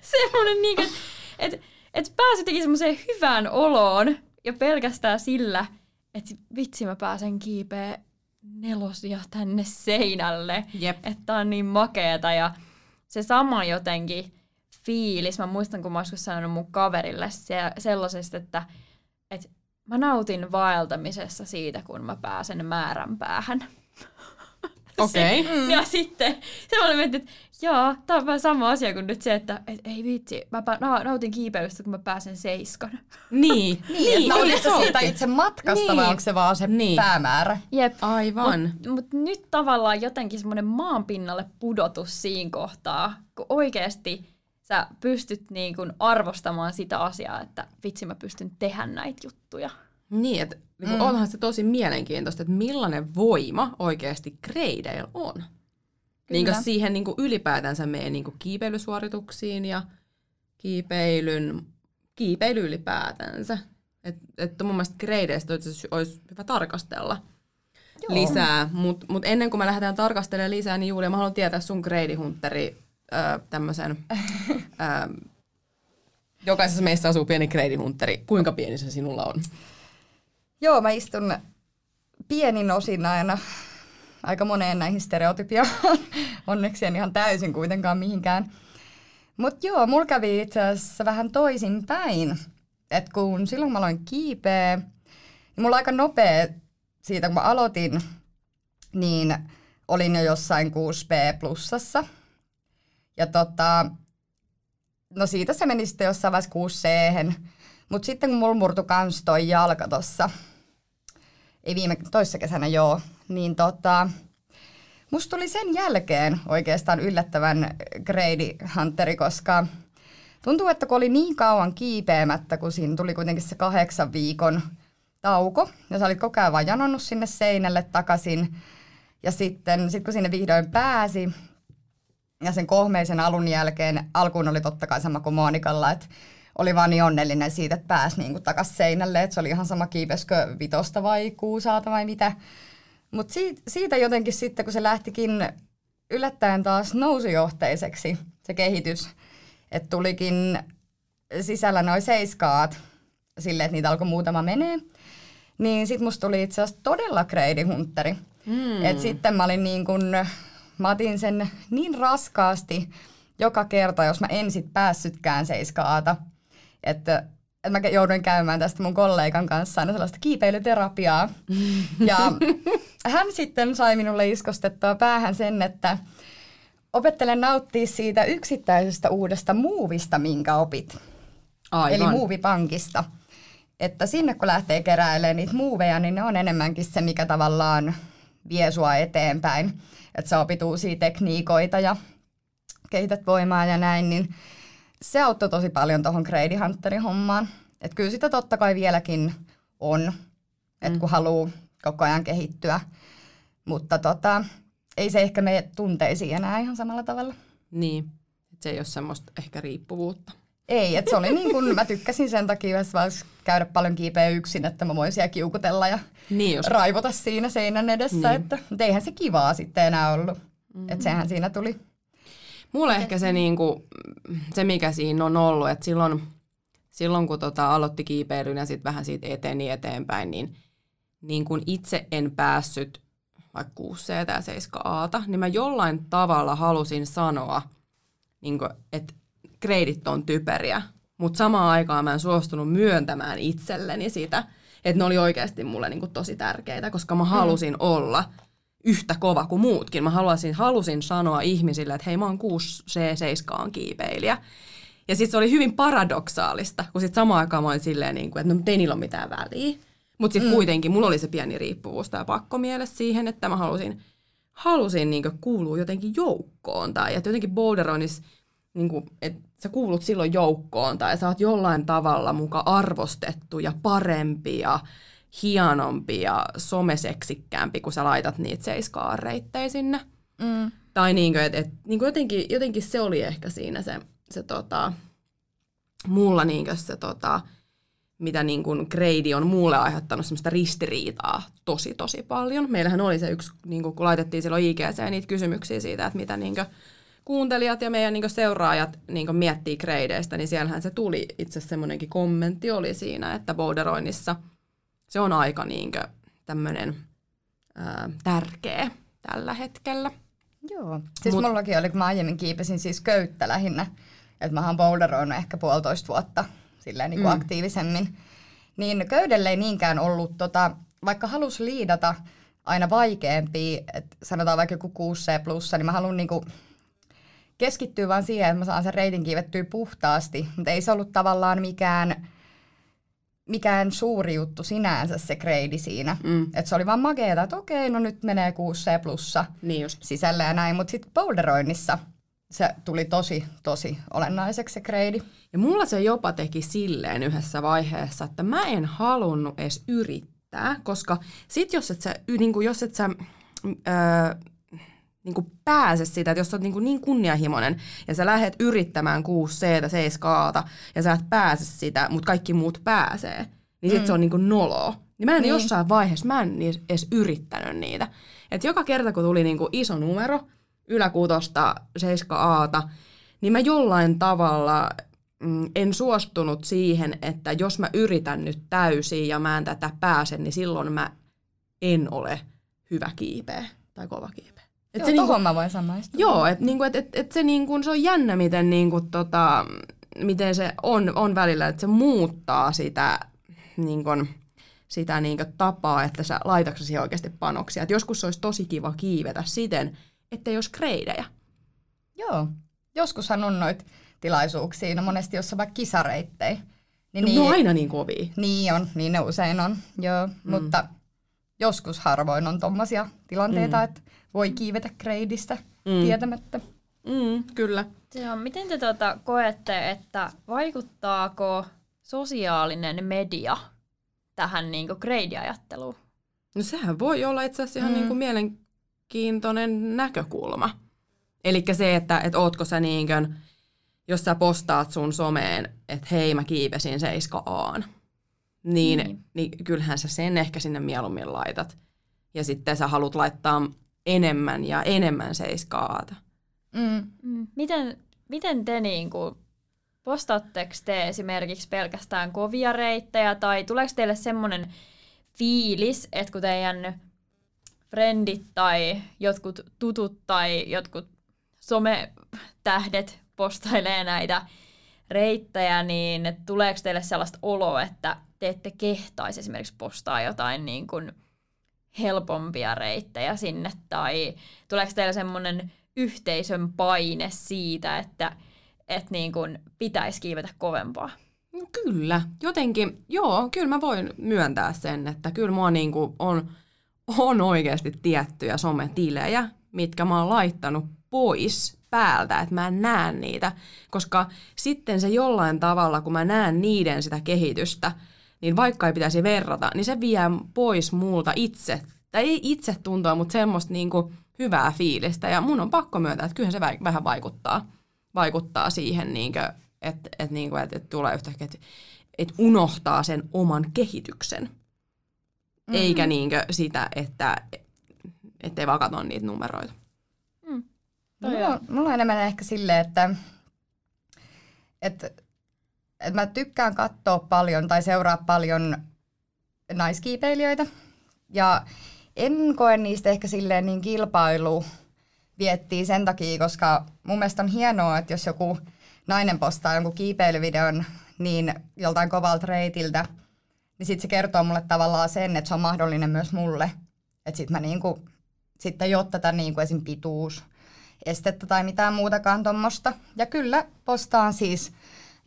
semmoinen niin että et, et pääsi jotenkin semmoiseen hyvään oloon ja pelkästään sillä, että vitsi mä pääsen kiipeä nelosia tänne seinälle Jep. että on niin makeeta ja se sama jotenkin fiilis. Mä muistan, kun mä joskus sanonut mun kaverille se, sellaisesta, että, että mä nautin vaeltamisessa siitä, kun mä pääsen määränpäähän. Okei. Se- Ja sitten se oli miettinyt, että joo, tää on vähän sama asia kuin nyt se, että et, ei vitsi, mä nautin kiipeilystä, kun mä pääsen seiskan. Niin. Niin, että nautitko se siitä itse matkasta Niin. vai onko se vaan se Niin. päämäärä? Jep. Aivan. Mutta mut nyt tavallaan jotenkin semmoinen maanpinnalle pudotus siinä kohtaa, kun oikeasti sä pystyt niin kun arvostamaan sitä asiaa, että vitsi mä pystyn tehdä näitä juttuja. Niin, että niin Mm. onhan se tosi mielenkiintoista, että millainen voima oikeasti kreideillä on. Niin kuin siihen niin kuin ylipäätänsä meidän niin kuin kiipeilysuorituksiin ja kiipeilyn, kiipeily ylipäätänsä. Että et mun mielestä asiassa olisi hyvä tarkastella Joo. lisää. Mutta mut ennen kuin me lähdetään tarkastelemaan lisää, niin Julia, mä haluan tietää sun kreidihunteri öö, tämmöisen... jokaisessa meistä asuu pieni kreidihunteri. Kuinka pieni se sinulla on? Joo, mä istun pienin osin aina aika moneen näihin stereotypiaan. Onneksi en ihan täysin kuitenkaan mihinkään. Mutta joo, mulla kävi itse asiassa vähän toisinpäin. että kun silloin mä aloin kiipeä, niin mulla aika nopea siitä, kun mä aloitin, niin olin jo jossain 6B plussassa. Ja tota, no siitä se meni sitten jossain vaiheessa 6 c Mutta sitten kun mulla murtu kans toi jalka tossa, ei viime, toissa kesänä joo, niin tota, musta tuli sen jälkeen oikeastaan yllättävän grade hunteri, koska tuntuu, että kun oli niin kauan kiipeämättä, kun siinä tuli kuitenkin se kahdeksan viikon tauko, ja sä olit koko ajan vaan janonnut sinne seinälle takaisin, ja sitten sit kun sinne vihdoin pääsi, ja sen kohmeisen alun jälkeen, alkuun oli totta kai sama kuin Monikalla, että oli vaan niin onnellinen siitä, että pääsi niinku takaisin seinälle, että se oli ihan sama kiipeskö vitosta vai kuusaata vai mitä. Mutta siitä, siitä jotenkin sitten, kun se lähtikin yllättäen taas nousujohteiseksi se kehitys, että tulikin sisällä noin seiskaat silleen, että niitä alkoi muutama menee, niin sitten musta tuli itse asiassa todella kreidihunteri. Mm. Et sitten mä olin niin kun, mä otin sen niin raskaasti joka kerta, jos mä en sit päässytkään seiskaata, että että mä jouduin käymään tästä mun kollegan kanssa aina sellaista kiipeilyterapiaa. Ja hän sitten sai minulle iskostettua päähän sen, että opettelen nauttia siitä yksittäisestä uudesta muuvista, minkä opit. Aivan. Eli muuvipankista. Että sinne kun lähtee keräilemään niitä muuveja, niin ne on enemmänkin se, mikä tavallaan vie sua eteenpäin. Että sä opit uusia tekniikoita ja kehität voimaa ja näin, niin se auttoi tosi paljon tuohon Grady Hunterin hommaan. Että kyllä sitä totta kai vieläkin on, että mm. kun haluaa koko ajan kehittyä. Mutta tota, ei se ehkä mene tunteisiin enää ihan samalla tavalla. Niin, että se ei ole semmoista ehkä riippuvuutta. Ei, että se oli niin kuin, mä tykkäsin sen takia, että käydä paljon kiipeä yksin, että mä voin siellä kiukutella ja niin just. raivota siinä seinän edessä. Niin. Että, mutta eihän se kivaa sitten enää ollut. Mm-hmm. Että sehän siinä tuli. Mulle ehkä se, niin kuin, se, mikä siinä on ollut, että silloin, silloin kun tota, aloitti kiipeilyn ja sitten vähän siitä eteni eteenpäin, niin, niin kun itse en päässyt vaikka 6 C ja 7 A, niin mä jollain tavalla halusin sanoa, niin kuin, että kreidit on typeriä, mutta samaan aikaan mä en suostunut myöntämään itselleni sitä, että ne oli oikeasti mulle niin kuin tosi tärkeitä, koska mä mm. halusin mm. olla yhtä kova kuin muutkin. Mä halusin, halusin sanoa ihmisille, että hei mä oon 6 C7 kiipeilijä. Ja sitten se oli hyvin paradoksaalista, kun sitten samaan aikaan mä olin silleen, niin kuin, että no ei niillä ole mitään väliä. Mutta sitten mm. kuitenkin mulla oli se pieni riippuvuus tai pakko mielessä siihen, että mä halusin, halusin niin kuulua jotenkin joukkoon. Tai että jotenkin boulderoinnissa, niin kuin, että sä kuulut silloin joukkoon tai sä oot jollain tavalla muka arvostettu ja parempi ja hienompi ja someseksikkäämpi, kun sä laitat niitä seiskaareittejä sinne. Mm. Tai niin kuin, et, et, niin kuin jotenkin, jotenkin se oli ehkä siinä se, se tota, mulla niin kuin se tota, mitä niin kuin Grady on mulle aiheuttanut semmoista ristiriitaa tosi tosi paljon. Meillähän oli se yksi, niin kuin, kun laitettiin silloin IGC niitä kysymyksiä siitä, että mitä niin kuin, kuuntelijat ja meidän niin seuraajat niin miettii gradeista, niin siellähän se tuli itse semmoinenkin kommentti oli siinä, että boulderoinnissa se on aika niin tämmöinen tärkeä tällä hetkellä. Joo, siis Mut, mullakin oli, kun mä aiemmin kiipesin siis köyttä lähinnä, että mä oon boulderoinut ehkä puolitoista vuotta silleen niin kuin mm. aktiivisemmin, niin köydelle ei niinkään ollut, tota, vaikka halus liidata aina vaikeampi, että sanotaan vaikka joku 6C plussa, niin mä haluan niin kuin keskittyy vaan siihen, että mä saan sen reitin kiivettyä puhtaasti, mutta ei se ollut tavallaan mikään, mikään suuri juttu sinänsä se grade siinä. Mm. Että se oli vaan makeeta, että okei, no nyt menee 6C plussa niin just. sisälle ja näin, mutta sitten boulderoinnissa se tuli tosi, tosi olennaiseksi se grade. Ja mulla se jopa teki silleen yhdessä vaiheessa, että mä en halunnut edes yrittää, koska sit jos et sä, niin kuin jos et sä öö, niin kuin pääse siitä, että jos olet niin, kuin niin kunnianhimoinen ja sä lähdet yrittämään 6 c 7 a ja sä et pääse sitä, mutta kaikki muut pääsee, niin sit mm. se on niin kuin noloa. Niin mä en niin. jossain vaiheessa, mä en edes yrittänyt niitä. Et joka kerta, kun tuli niin kuin iso numero, yläkuutosta 7 a niin mä jollain tavalla mm, en suostunut siihen, että jos mä yritän nyt täysin ja mä en tätä pääse, niin silloin mä en ole hyvä kiipeä tai kova kiipeä. Et joo, se niinku, mä voin samaistua. Joo, että niinku, et, et, et se, niinku, se on jännä, miten niinku, tota, miten se on, on välillä, että se muuttaa sitä, niin kun, sitä niin kun, tapaa, että sä laitatko siihen oikeasti panoksia. Et joskus se olisi tosi kiva kiivetä siten, ettei olisi kreidejä. Joo. Joskushan on noita tilaisuuksia, no monesti jos on vaikka kisareittejä. Niin, no, niin, on aina niin kovia. Niin on, niin ne usein on, joo. Mm. Mutta joskus harvoin on tommosia tilanteita, mm. että voi kiivetä kreidistä mm. tietämättä. Mm, kyllä. Joo, miten te tuota koette, että vaikuttaako sosiaalinen media tähän niin grade-ajatteluun? No sehän voi olla itse asiassa ihan mm. niin kuin mielenkiintoinen näkökulma. Eli se, että et ootko sä niin kuin, jos sä postaat sun someen, että hei mä kiipesin 7 aan, niin, niin. niin kyllähän sä sen ehkä sinne mieluummin laitat. Ja sitten sä haluat laittaa enemmän ja enemmän 7 aata. Mm. Mm. Miten, miten te niin kuin, postaatteko te esimerkiksi pelkästään kovia reittejä tai tuleeko teille semmoinen fiilis, että kun teidän frendit tai jotkut tutut tai jotkut sometähdet postailee näitä reittejä, niin tuleeko teille sellaista oloa, että te ette kehtaisi esimerkiksi postaa jotain niin kuin helpompia reittejä sinne, tai tuleeko teille semmoinen yhteisön paine siitä, että et niin kuin pitäisi kiivetä kovempaa? No kyllä, jotenkin, joo, kyllä mä voin myöntää sen, että kyllä mua niin kuin on, on oikeasti tiettyjä sometilejä, mitkä mä oon laittanut pois päältä, että mä en näe niitä, koska sitten se jollain tavalla, kun mä näen niiden sitä kehitystä, niin vaikka ei pitäisi verrata, niin se vie pois multa itse, tai ei itse tuntua, mutta semmoista niinku hyvää fiilistä, ja mun on pakko myöntää, että kyllähän se vähän vaikuttaa, vaikuttaa siihen, niinku, että et, niinku, et, et tulee yhtäkkiä, että et unohtaa sen oman kehityksen, mm-hmm. eikä niinku sitä, että ei vaan katso niitä numeroita. Mulla on, mulla on enemmän ehkä silleen, että, että, että mä tykkään katsoa paljon tai seuraa paljon naiskiipeilijöitä. Ja en koe niistä ehkä silleen niin kilpailu viettii sen takia, koska mun mielestä on hienoa, että jos joku nainen postaa jonkun kiipeilyvideon niin joltain kovalta reitiltä, niin sitten se kertoo mulle tavallaan sen, että se on mahdollinen myös mulle. Että sitten mä niinku, sitten ei ole tätä niinku esim. pituus estettä tai mitään muutakaan tuommoista. Ja kyllä postaan siis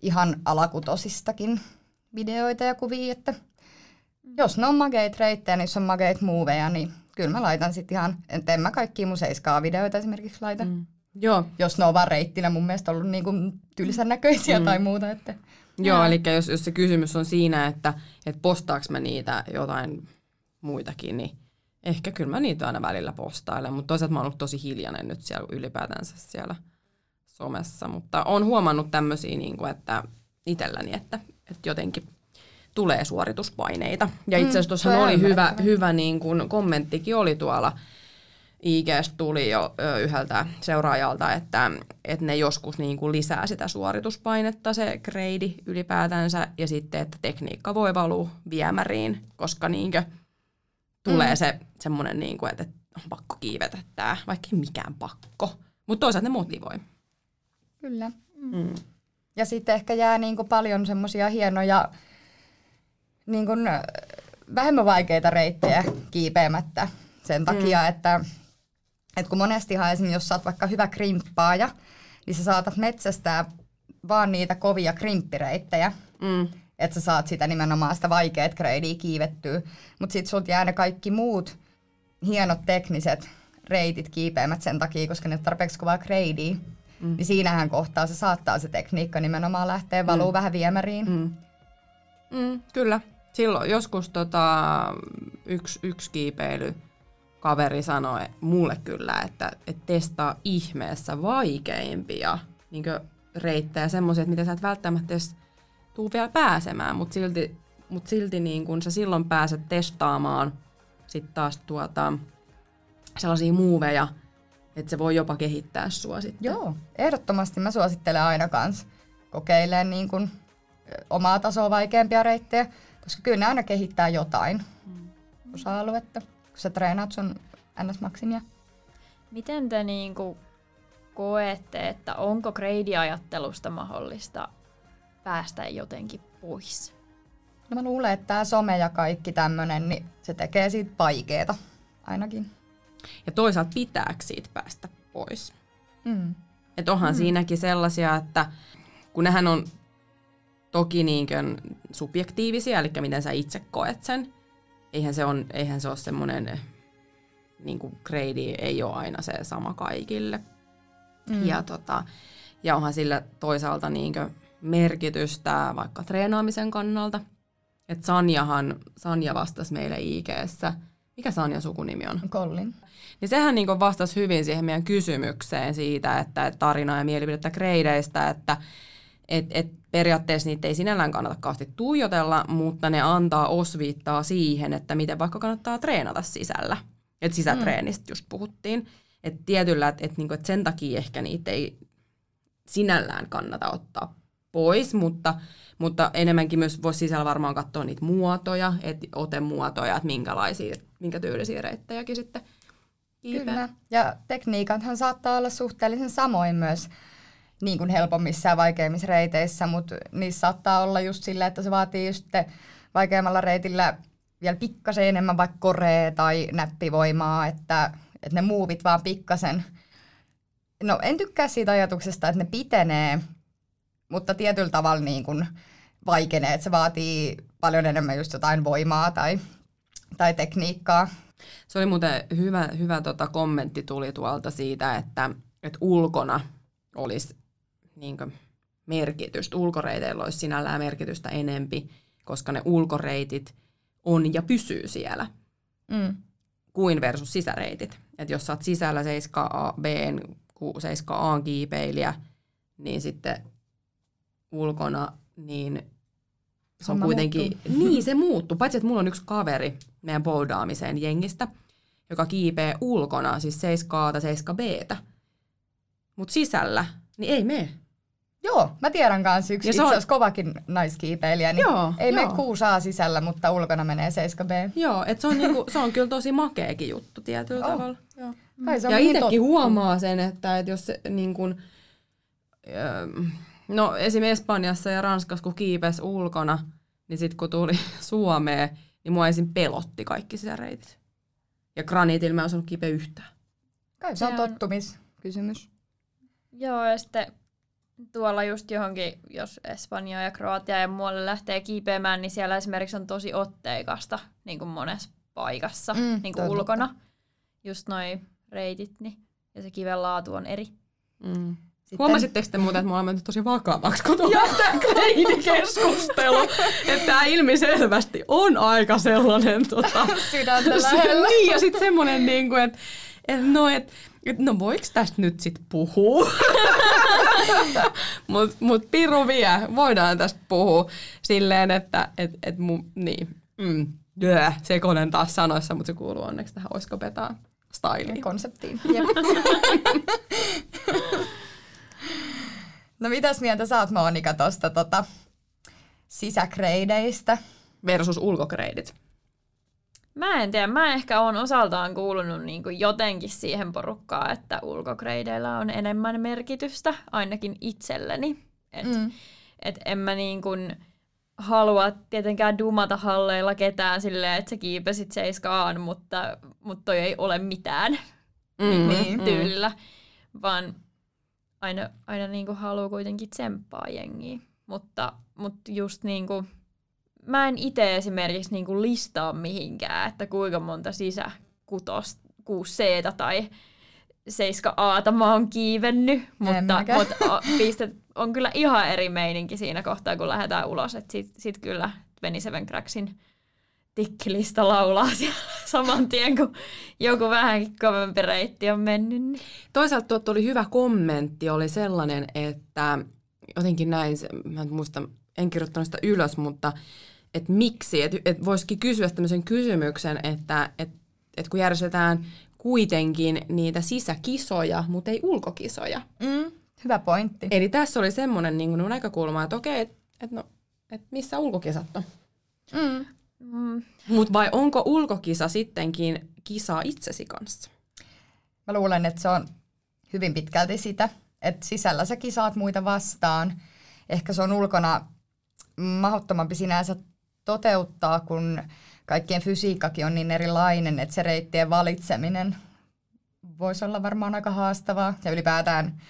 ihan alakutosistakin videoita ja kuvia, että jos ne on mageit reittejä, niin jos on mageit muuveja, niin kyllä mä laitan sitten ihan, en mä kaikkia mun seiskaa videoita esimerkiksi laita. Mm. Joo. Jos ne on vaan reittinä mun mielestä ollut niinku tylsän näköisiä mm. tai muuta. Että. Joo, eli jos, jos se kysymys on siinä, että, että postaaks mä niitä jotain muitakin, niin Ehkä kyllä mä niitä aina välillä postailen, mutta toisaalta mä oon ollut tosi hiljainen nyt siellä ylipäätänsä siellä somessa. Mutta on huomannut tämmöisiä, niin kuin, että itselläni, että, että jotenkin tulee suorituspaineita. Ja itse asiassa tuossa mm, oli hyvä, hyvä niin kuin kommenttikin oli tuolla IGstä tuli jo yhdeltä seuraajalta, että, että ne joskus niin kuin lisää sitä suorituspainetta, se grade ylipäätänsä, ja sitten, että tekniikka voi valua viemäriin, koska niin kuin, tulee mm. se semmoinen, niin kuin, että on pakko kiivetä tämä, vaikka ei mikään pakko. Mutta toisaalta ne motivoi. Kyllä. Mm. Ja sitten ehkä jää niin kuin paljon semmoisia hienoja, niin kuin vähemmän vaikeita reittejä kiipeämättä sen takia, mm. että, että kun monestihan esimerkiksi, jos sä oot vaikka hyvä krimppaaja, niin sä saatat metsästää vaan niitä kovia krimppireittejä. Mm että sä saat sitä nimenomaan sitä vaikeat gradea kiivettyä. Mutta sitten sulta jää ne kaikki muut hienot tekniset reitit kiipeämät sen takia, koska ne on tarpeeksi kovaa gradea. Mm. Niin siinähän kohtaa se saattaa se tekniikka nimenomaan lähteä valuu mm. vähän viemäriin. Mm. Mm, kyllä. Silloin joskus tota, yksi, yksi kiipeily kaveri sanoi mulle kyllä, että, että testaa ihmeessä vaikeimpia niin reittejä, semmoisia, mitä sä et välttämättä edes tuu vielä pääsemään, mutta silti, mut silti niin kun sä silloin pääset testaamaan sitten taas tuota, sellaisia muuveja, että se voi jopa kehittää sua sitten. Joo, ehdottomasti mä suosittelen aina kans kokeilemaan niin kun, omaa tasoa vaikeampia reittejä, koska kyllä ne aina kehittää jotain mm. osa-aluetta, kun sä treenaat sun NS-maksimia. Miten te niin kuin koette, että onko grade-ajattelusta mahdollista päästä jotenkin pois? No mä luulen, että tämä some ja kaikki tämmönen, niin se tekee siitä vaikeeta ainakin. Ja toisaalta pitääkö siitä päästä pois? Mm. Että onhan mm. siinäkin sellaisia, että kun nehän on toki niinkön subjektiivisia, eli miten sä itse koet sen, eihän se, on, eihän se ole semmoinen, niin kuin grade ei ole aina se sama kaikille. Mm. Ja, tota, ja onhan sillä toisaalta niinkö merkitystä vaikka treenaamisen kannalta. Että Sanjahan, Sanja vastasi meille IGssä, mikä Sanja sukunimi on? Kollin. Niin sehän niin vastasi hyvin siihen meidän kysymykseen siitä, että tarinaa ja mielipidettä gradeista, että et, et periaatteessa niitä ei sinällään kannata kauheasti tuijotella, mutta ne antaa osviittaa siihen, että miten vaikka kannattaa treenata sisällä. Että sisätreenistä mm. just puhuttiin. Että tietyllä, että et, niinku, et sen takia ehkä niitä ei sinällään kannata ottaa pois, mutta, mutta enemmänkin myös voisi sisällä varmaan katsoa niitä muotoja, että otemuotoja, että minkälaisia, minkä tyylisiä reittejäkin sitten kiipeä. Kyllä, ja tekniikathan saattaa olla suhteellisen samoin myös niin kuin helpommissa ja vaikeimmissa reiteissä, mutta niissä saattaa olla just sillä, että se vaatii just vaikeimmalla reitillä vielä pikkasen enemmän vaikka koree tai näppivoimaa, että, että ne muuvit vaan pikkasen. No en tykkää siitä ajatuksesta, että ne pitenee, mutta tietyllä tavalla niin kuin vaikenee, että se vaatii paljon enemmän just jotain voimaa tai, tai tekniikkaa. Se oli muuten hyvä, hyvä tota kommentti tuli tuolta siitä, että, että ulkona olisi niin merkitystä. Ulkoreiteillä olisi sinällään merkitystä enempi, koska ne ulkoreitit on ja pysyy siellä, mm. kuin versus sisäreitit. Et jos sä oot sisällä 7A, B, 7A kiipeilijä, niin sitten ulkona, niin se on Sama kuitenkin, muuttuu. niin se muuttuu. Paitsi, että mulla on yksi kaveri meidän boudaamiseen jengistä, joka kiipee ulkona, siis 7A 7B. Mutta sisällä, niin ei mene. Joo, mä tiedän kanssa yksi itse asiassa kovakin naiskiipeilijä, niin joo, ei joo. mene 6 sisällä, mutta ulkona menee 7B. Joo, että se, on niinku, se on kyllä tosi makeakin juttu tietyllä oh. tavalla. Joo. Kai se on ja niin itsekin huomaa sen, että, että jos se niin kuin, no esimerkiksi Espanjassa ja Ranskassa kun kiipes ulkona, niin sitten kun tuli Suomeen, niin mua ensin pelotti kaikki sisäreitit. Ja graniitilla mä en osannut kiipeä yhtään. Kai se on tottumiskysymys. Joo, ja sitten tuolla just johonkin, jos Espanja ja Kroatia ja muualle lähtee kiipeämään, niin siellä esimerkiksi on tosi otteikasta niin kuin monessa paikassa mm, niin kuin ulkona. Totta. Just noi reitit, niin, ja se kiven laatu on eri. Mm. Sitten... Huomasitteko te muuten, että on mennyt tosi vakavaksi, kun tulee tämä keskustelu, että tämä ilmiselvästi on aika sellainen tota, sydäntä lähellä. niin, ja sitten semmoinen, niin kuin, että, että no, että et no voiko tästä nyt sitten puhua? Mutta mut piru vie, voidaan tästä puhua silleen, että et, et mu, niin, mm, yeah, sekonen taas sanoissa, mutta se kuuluu onneksi tähän Oisko Petaan styliin. Konseptiin. no mitäs mieltä sä oot Monika tuosta tota, sisäkreideistä? Versus ulkokreidit. Mä en tiedä, mä ehkä on osaltaan kuulunut niin kuin jotenkin siihen porukkaan, että ulkokreideillä on enemmän merkitystä, ainakin itselleni. Et, mm. et en mä niin kuin halua tietenkään dumata halleilla ketään silleen, että sä kiipesit seiskaan, mutta, mutta toi ei ole mitään mm, niin kuin mm. tyylillä, mm. vaan aina, aina niin kuin haluaa kuitenkin tsemppaa jengiä. Mutta, mutta just niin kuin mä en itse esimerkiksi niinku listaa mihinkään, että kuinka monta sisä kutos, 6 c tai 7 a mä oon kiivennyt, mutta, mutta pistet on kyllä ihan eri meininki siinä kohtaa, kun lähdetään ulos. Että sit, sit kyllä Seven Cracksin tikkilista laulaa siellä saman tien, kun joku vähänkin kovempi reitti on mennyt. Niin. Toisaalta tuo oli hyvä kommentti, oli sellainen, että jotenkin näin, mä en muista, en kirjoittanut sitä ylös, mutta että miksi, että et voisikin kysyä tämmöisen kysymyksen, että et, et kun järjestetään kuitenkin niitä sisäkisoja, mutta ei ulkokisoja. Mm, hyvä pointti. Eli tässä oli semmoinen niin näkökulma, että okei, että et no, et missä ulkokisat on? Mm. Mm. Mutta vai onko ulkokisa sittenkin kisa itsesi kanssa? Mä luulen, että se on hyvin pitkälti sitä, että sisällä sä kisaat muita vastaan. ehkä se on ulkona mahdottomampi sinänsä toteuttaa, kun kaikkien fysiikkakin on niin erilainen, että se reittien valitseminen voisi olla varmaan aika haastavaa. Ja ylipäätään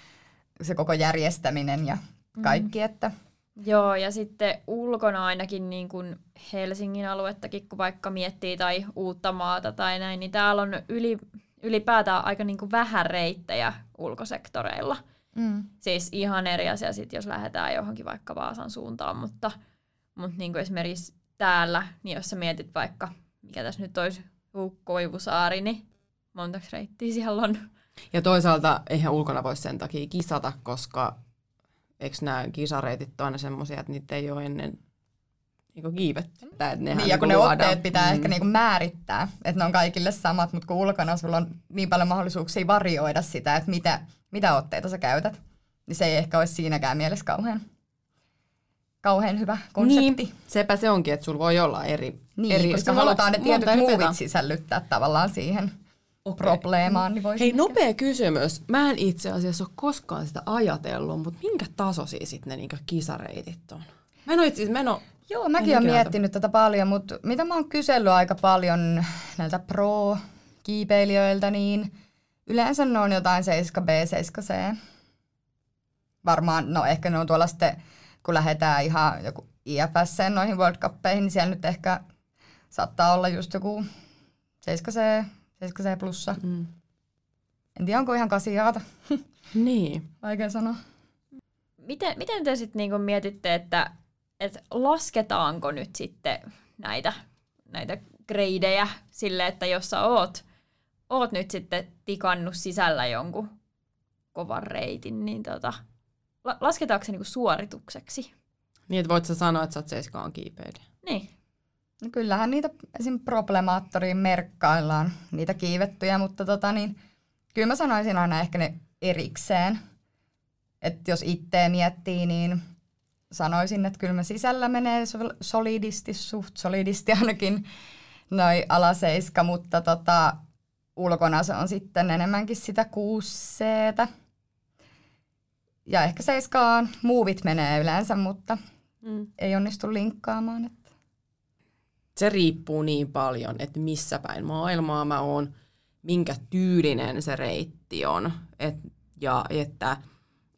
se koko järjestäminen ja kaikki, mm. että Joo, ja sitten ulkona ainakin niin kuin Helsingin aluettakin, kun vaikka miettii tai uutta maata tai näin, niin täällä on yli, ylipäätään aika niin kuin vähän reittejä ulkosektoreilla. Mm. Siis ihan eri asia sit, jos lähdetään johonkin vaikka Vaasan suuntaan, mutta, mutta niin kuin esimerkiksi täällä, niin jos sä mietit vaikka, mikä tässä nyt olisi Koivusaari, niin montako reittiä siellä on? Ja toisaalta eihän ulkona voi sen takia kisata, koska eikö nämä kisareitit ole aina semmoisia, että niitä ei ole ennen niin kiivettä. Että niin, ja kun niinku ne otteet pitää mm. ehkä niin kuin määrittää, että ne on kaikille samat, mutta kun ulkona sulla on niin paljon mahdollisuuksia varioida sitä, että mitä, mitä otteita sä käytät, niin se ei ehkä olisi siinäkään mielessä kauhean, kauhean hyvä konsepti. Niin, sepä se onkin, että sulla voi olla eri... Niin, eri, koska halutaan ne tietyt muuvit sisällyttää tavallaan siihen okay. probleemaan. Niin Hei, nopea ehkä... kysymys. Mä en itse asiassa ole koskaan sitä ajatellut, mutta minkä tasoisia sitten ne niinku kisareitit on? Mä en ole itse mä en ole, Joo, mäkin olen miettinyt tätä paljon, mutta mitä mä oon kysellyt aika paljon näiltä pro-kiipeilijöiltä, niin yleensä ne on jotain 7B, 7C. Varmaan, no ehkä ne on tuolla sitten, kun lähdetään ihan joku IFS noihin World Cupeihin, niin siellä nyt ehkä saattaa olla just joku 7C, 7C plussa. Mm. En tiedä, onko ihan kasiaata. niin. Vaikea sanoa. Miten, miten te sitten niinku mietitte, että et lasketaanko nyt sitten näitä, näitä gradeja sille, että jos sä oot, oot nyt sitten tikannut sisällä jonkun kovan reitin, niin tota, la- lasketaanko se niinku suoritukseksi? Niin, että voit sä sanoa, että sä oot seiskaan kiipeilijä. Niin. No kyllähän niitä esim. problemaattoriin merkkaillaan, niitä kiivettyjä, mutta tota niin, kyllä mä sanoisin aina ehkä ne erikseen. Että jos itse miettii, niin sanoisin, että kyllä mä sisällä menee solidisti, suht solidisti ainakin noin alaseiska, mutta tota, ulkona se on sitten enemmänkin sitä 6 Ja ehkä seiskaan muuvit menee yleensä, mutta mm. ei onnistu linkkaamaan. Että se riippuu niin paljon, että missä päin maailmaa mä oon, minkä tyylinen se reitti on et, ja että,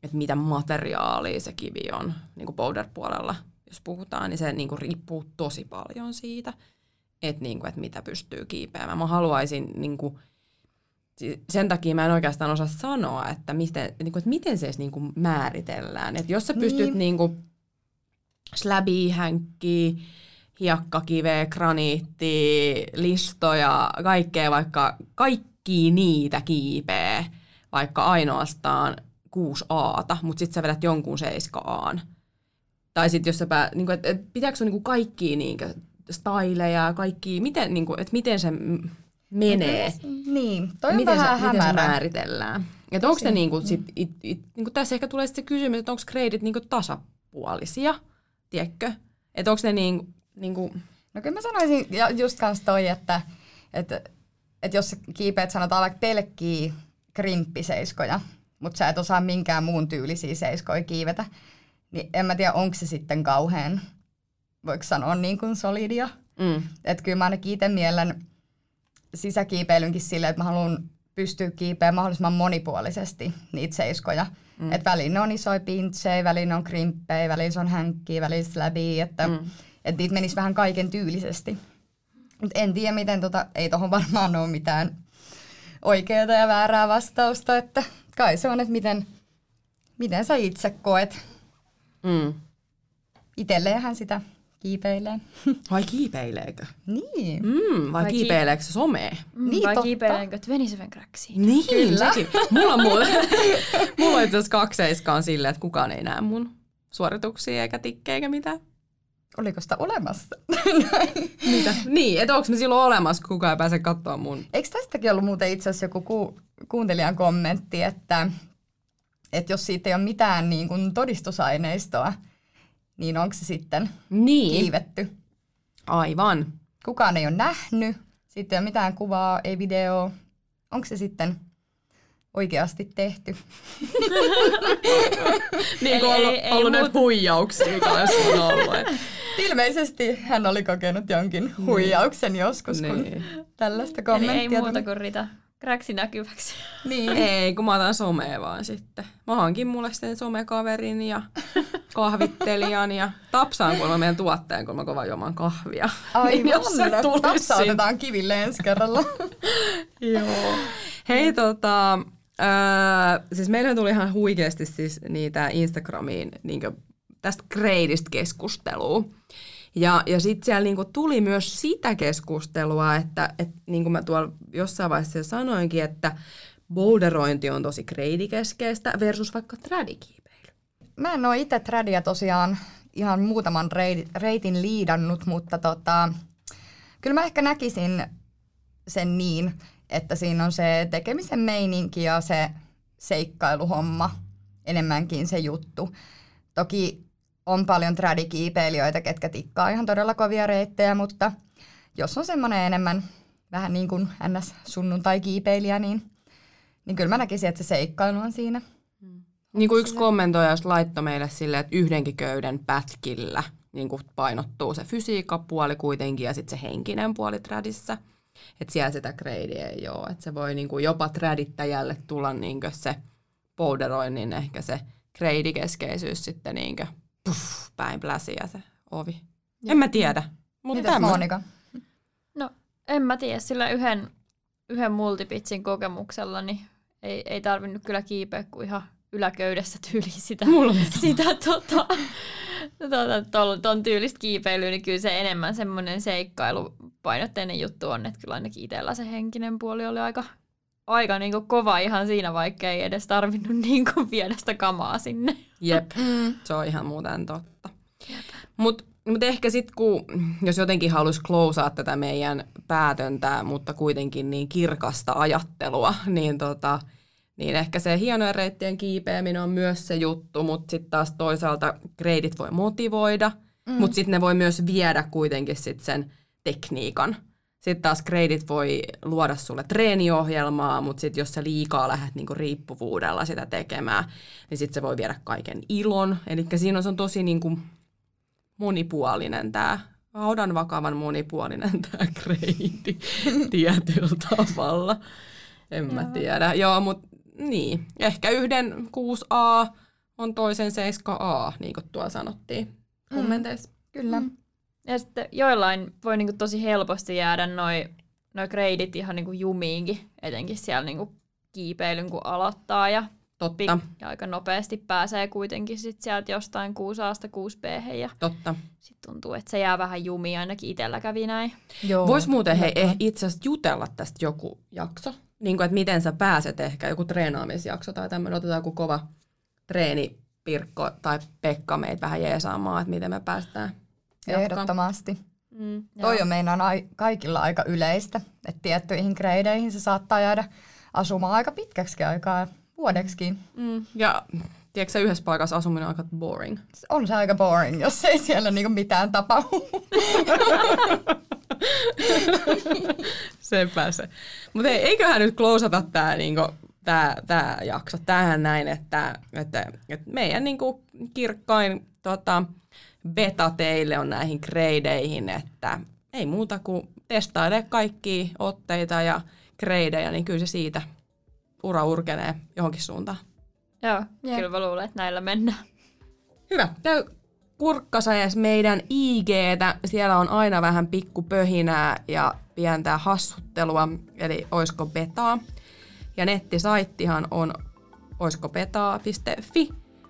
että mitä materiaalia se kivi on niin kuin powder-puolella. Jos puhutaan, niin se niin kuin riippuu tosi paljon siitä, että, niin kuin, että mitä pystyy kiipeämään. Mä haluaisin, niin kuin, sen takia mä en oikeastaan osaa sanoa, että miten, niin kuin, että miten se edes niin kuin määritellään. Että jos sä pystyt niin. Niin kuin, slabiin hänkkiä, hiekkakiveä, graniittia, listoja, kaikkea, vaikka kaikki niitä kiipeä, vaikka ainoastaan 6 aata, mutta sitten sä vedät jonkun 7 aan. Tai sitten jos sä pää, niin kuin, et, et, pitääkö sun niin kaikki niin styleja, kaikki, miten, niin kuin, et miten se menee? Niin, toi on miten vähän se, hämärä. Miten se määritellään? Että onko ne niin kuin, sit, it, it, niin kuin tässä ehkä tulee sitten se kysymys, että onko kreidit niin kuin tasapuolisia, tiedätkö? Että onko ne niin, niin kuin... No kyllä mä sanoisin ja just kans toi, että, että, että jos kiipeät sanotaan vaikka pelkkiä krimppiseiskoja, mutta sä et osaa minkään muun tyylisiä seiskoja kiivetä, niin en mä tiedä, onko se sitten kauhean, voiko sanoa niin kuin solidia. Mm. Että kyllä mä ainakin itse mielen sisäkiipeilynkin silleen, että mä haluan pystyä kiipeämään mahdollisimman monipuolisesti niitä seiskoja. Mm. Että väliin on isoja pintsejä, väliin on krimppejä, väliin on hänkkiä, väliin släbiä, että mm että niitä menisi vähän kaiken tyylisesti. Mutta en tiedä, miten tota, ei tuohon varmaan ole mitään oikeaa ja väärää vastausta, että kai se on, että miten, miten sä itse koet. Mm. Itelleenhän sitä kiipeilee. Vai kiipeileekö? Niin. Mm, vai, vai kiipeileekö se somee? Mm, niin, vai kiipeileekö Tveniseven Cracksia? Niin, Kyllä. Mulla on, mulla, mulla on itse asiassa kaksi seiskaa silleen, että kukaan ei näe mun suorituksia eikä tikkejä eikä mitään oliko sitä olemassa? Mitä? Niin, että onko ne silloin olemassa, kun kukaan ei pääse katsoa mun. Eikö tästäkin ollut muuten itse asiassa joku ku, kuuntelijan kommentti, että, että jos siitä ei ole mitään niin kuin todistusaineistoa, niin onko se sitten niin. kiivetty? Aivan. Kukaan ei ole nähnyt, sitten ei ole mitään kuvaa, ei videoa. Onko se sitten oikeasti tehty. niin kuin Eli ollut, ei- ei ollut muuta. näitä huijauksia kanssa on ollut. Ilmeisesti hän oli kokenut jonkin huijauksen joskus, kun Niin. tällaista Eli kommenttia ei muuta tuli. kuin Rita kräksi näkyväksi. Niin. Ei, kun mä otan somea vaan sitten. Mä hankin mulle sen somekaverin ja kahvittelijan ja tapsaan kuulemma meidän tuottajan, kun mä kova juomaan kahvia. Niin jos se tapsa otetaan kiville ensi kerralla. Joo. Hei tota, öö, siis meillä tuli ihan huikeasti siis niitä Instagramiin niin tästä gradeista keskustelua. Ja, ja sitten siellä niinku tuli myös sitä keskustelua, että et, niin kuin mä tuolla jossain vaiheessa jo sanoinkin, että boulderointi on tosi gradeikeskeistä versus vaikka tradikiipeily. Mä en oo itse tradia tosiaan ihan muutaman reit- reitin liidannut, mutta tota, kyllä mä ehkä näkisin sen niin, että siinä on se tekemisen meininki ja se seikkailuhomma enemmänkin se juttu. Toki on paljon tradikiipeilijöitä, ketkä tikkaa ihan todella kovia reittejä, mutta jos on semmoinen enemmän vähän niin kuin ns. sunnuntai-kiipeilijä, niin, niin kyllä mä näkisin, että se seikkailu on siinä. Niin kuin yksi kommentoija laittoi meille silleen, että yhdenkin köyden pätkillä niin kuin painottuu se fysiikkapuoli kuitenkin ja sitten se henkinen puoli tradissa. Että siellä sitä gradea ei ole. Että se voi niin kuin jopa tradittäjälle tulla niin kuin se boulderoinnin ehkä se gradeikeskeisyys sitten niin kuin puff, päin pläsiä se ovi. En mä tiedä. Mutta Mitäs. Monika? No, en mä tiedä, sillä yhden, yhden multipitsin kokemuksella niin ei, ei tarvinnut kyllä kiipeä kuin ihan yläköydessä tyyli sitä, Mulla sitä tota, tota, ton, ton tyylistä kiipeilyä, niin kyllä se enemmän semmoinen seikkailupainotteinen juttu on, että kyllä ainakin itsellä se henkinen puoli oli aika, aika niin kuin kova ihan siinä, vaikka ei edes tarvinnut niin kuin viedä sitä kamaa sinne. Jep, Mm. se on ihan muuten totta. Mutta mut ehkä sitten, kun jos jotenkin haluaisi closeaa tätä meidän päätöntä, mutta kuitenkin niin kirkasta ajattelua, niin, tota, niin ehkä se hienojen reittien kiipeäminen on myös se juttu, mutta sitten taas toisaalta gradeit voi motivoida, mm. mutta sitten ne voi myös viedä kuitenkin sit sen tekniikan. Sitten taas gradeit voi luoda sulle treeniohjelmaa, mutta sitten jos sä liikaa lähdet niinku riippuvuudella sitä tekemään, niin sitten se voi viedä kaiken ilon. Eli siinä on, se on tosi niinku monipuolinen tämä, haudan vakavan monipuolinen tämä grade tietyllä tavalla. En mä tiedä. Joo, mutta niin. Ehkä yhden 6A on toisen 7A, niin kuin tuolla sanottiin kommenteissa. Kyllä. Ja sitten joillain voi niinku tosi helposti jäädä noi, noi gradeit ihan niinku jumiinkin, etenkin siellä niinku kiipeilyn kun aloittaa ja, Totta, pik- ja aika nopeasti pääsee kuitenkin sit sieltä jostain 6A 6B ja totta. sitten tuntuu, että se jää vähän jumiin, ainakin itsellä kävi näin. Voisi muuten hei, eh, itse asiassa jutella tästä joku jakso, niin kuin, että miten sä pääset ehkä, joku treenaamisjakso tai tämmöinen, otetaan joku kova treeni, Pirkko tai Pekka meitä vähän jeesaamaan, että miten me päästään jatkamaan. Ehdottomasti. Mm, Toi on meinaan ai- kaikilla aika yleistä, että tiettyihin kreideihin se saattaa jäädä asumaan aika pitkäksi aikaa, vuodeksikin. Mm. Ja tiedätkö sä, yhdessä paikassa asuminen on aika boring. On se aika boring, jos ei siellä niinku mitään tapahdu. Sepä se. Mutta eiköhän nyt klousata tämä niinku, tää, tää jakso tähän näin, että, että, että meidän niinku, kirkkain tota, beta teille on näihin kreideihin, että ei muuta kuin testaile kaikkia otteita ja kreidejä, niin kyllä se siitä ura urkenee johonkin suuntaan. Joo, Jep. kyllä mä luulen, että näillä mennään. Hyvä. Käy kurkkasa edes meidän IGtä. Siellä on aina vähän pikkupöhinää ja pientä hassuttelua, eli oisko betaa. Ja nettisaittihan on oiskobetaa.fi.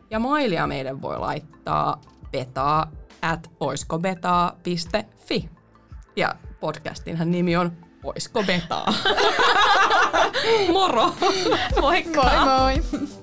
Ja mailia meidän voi laittaa betaa at oiskobetaa.fi. Ja podcastinhan nimi on Oisko betaa? Moro! Moikka! Moi moi!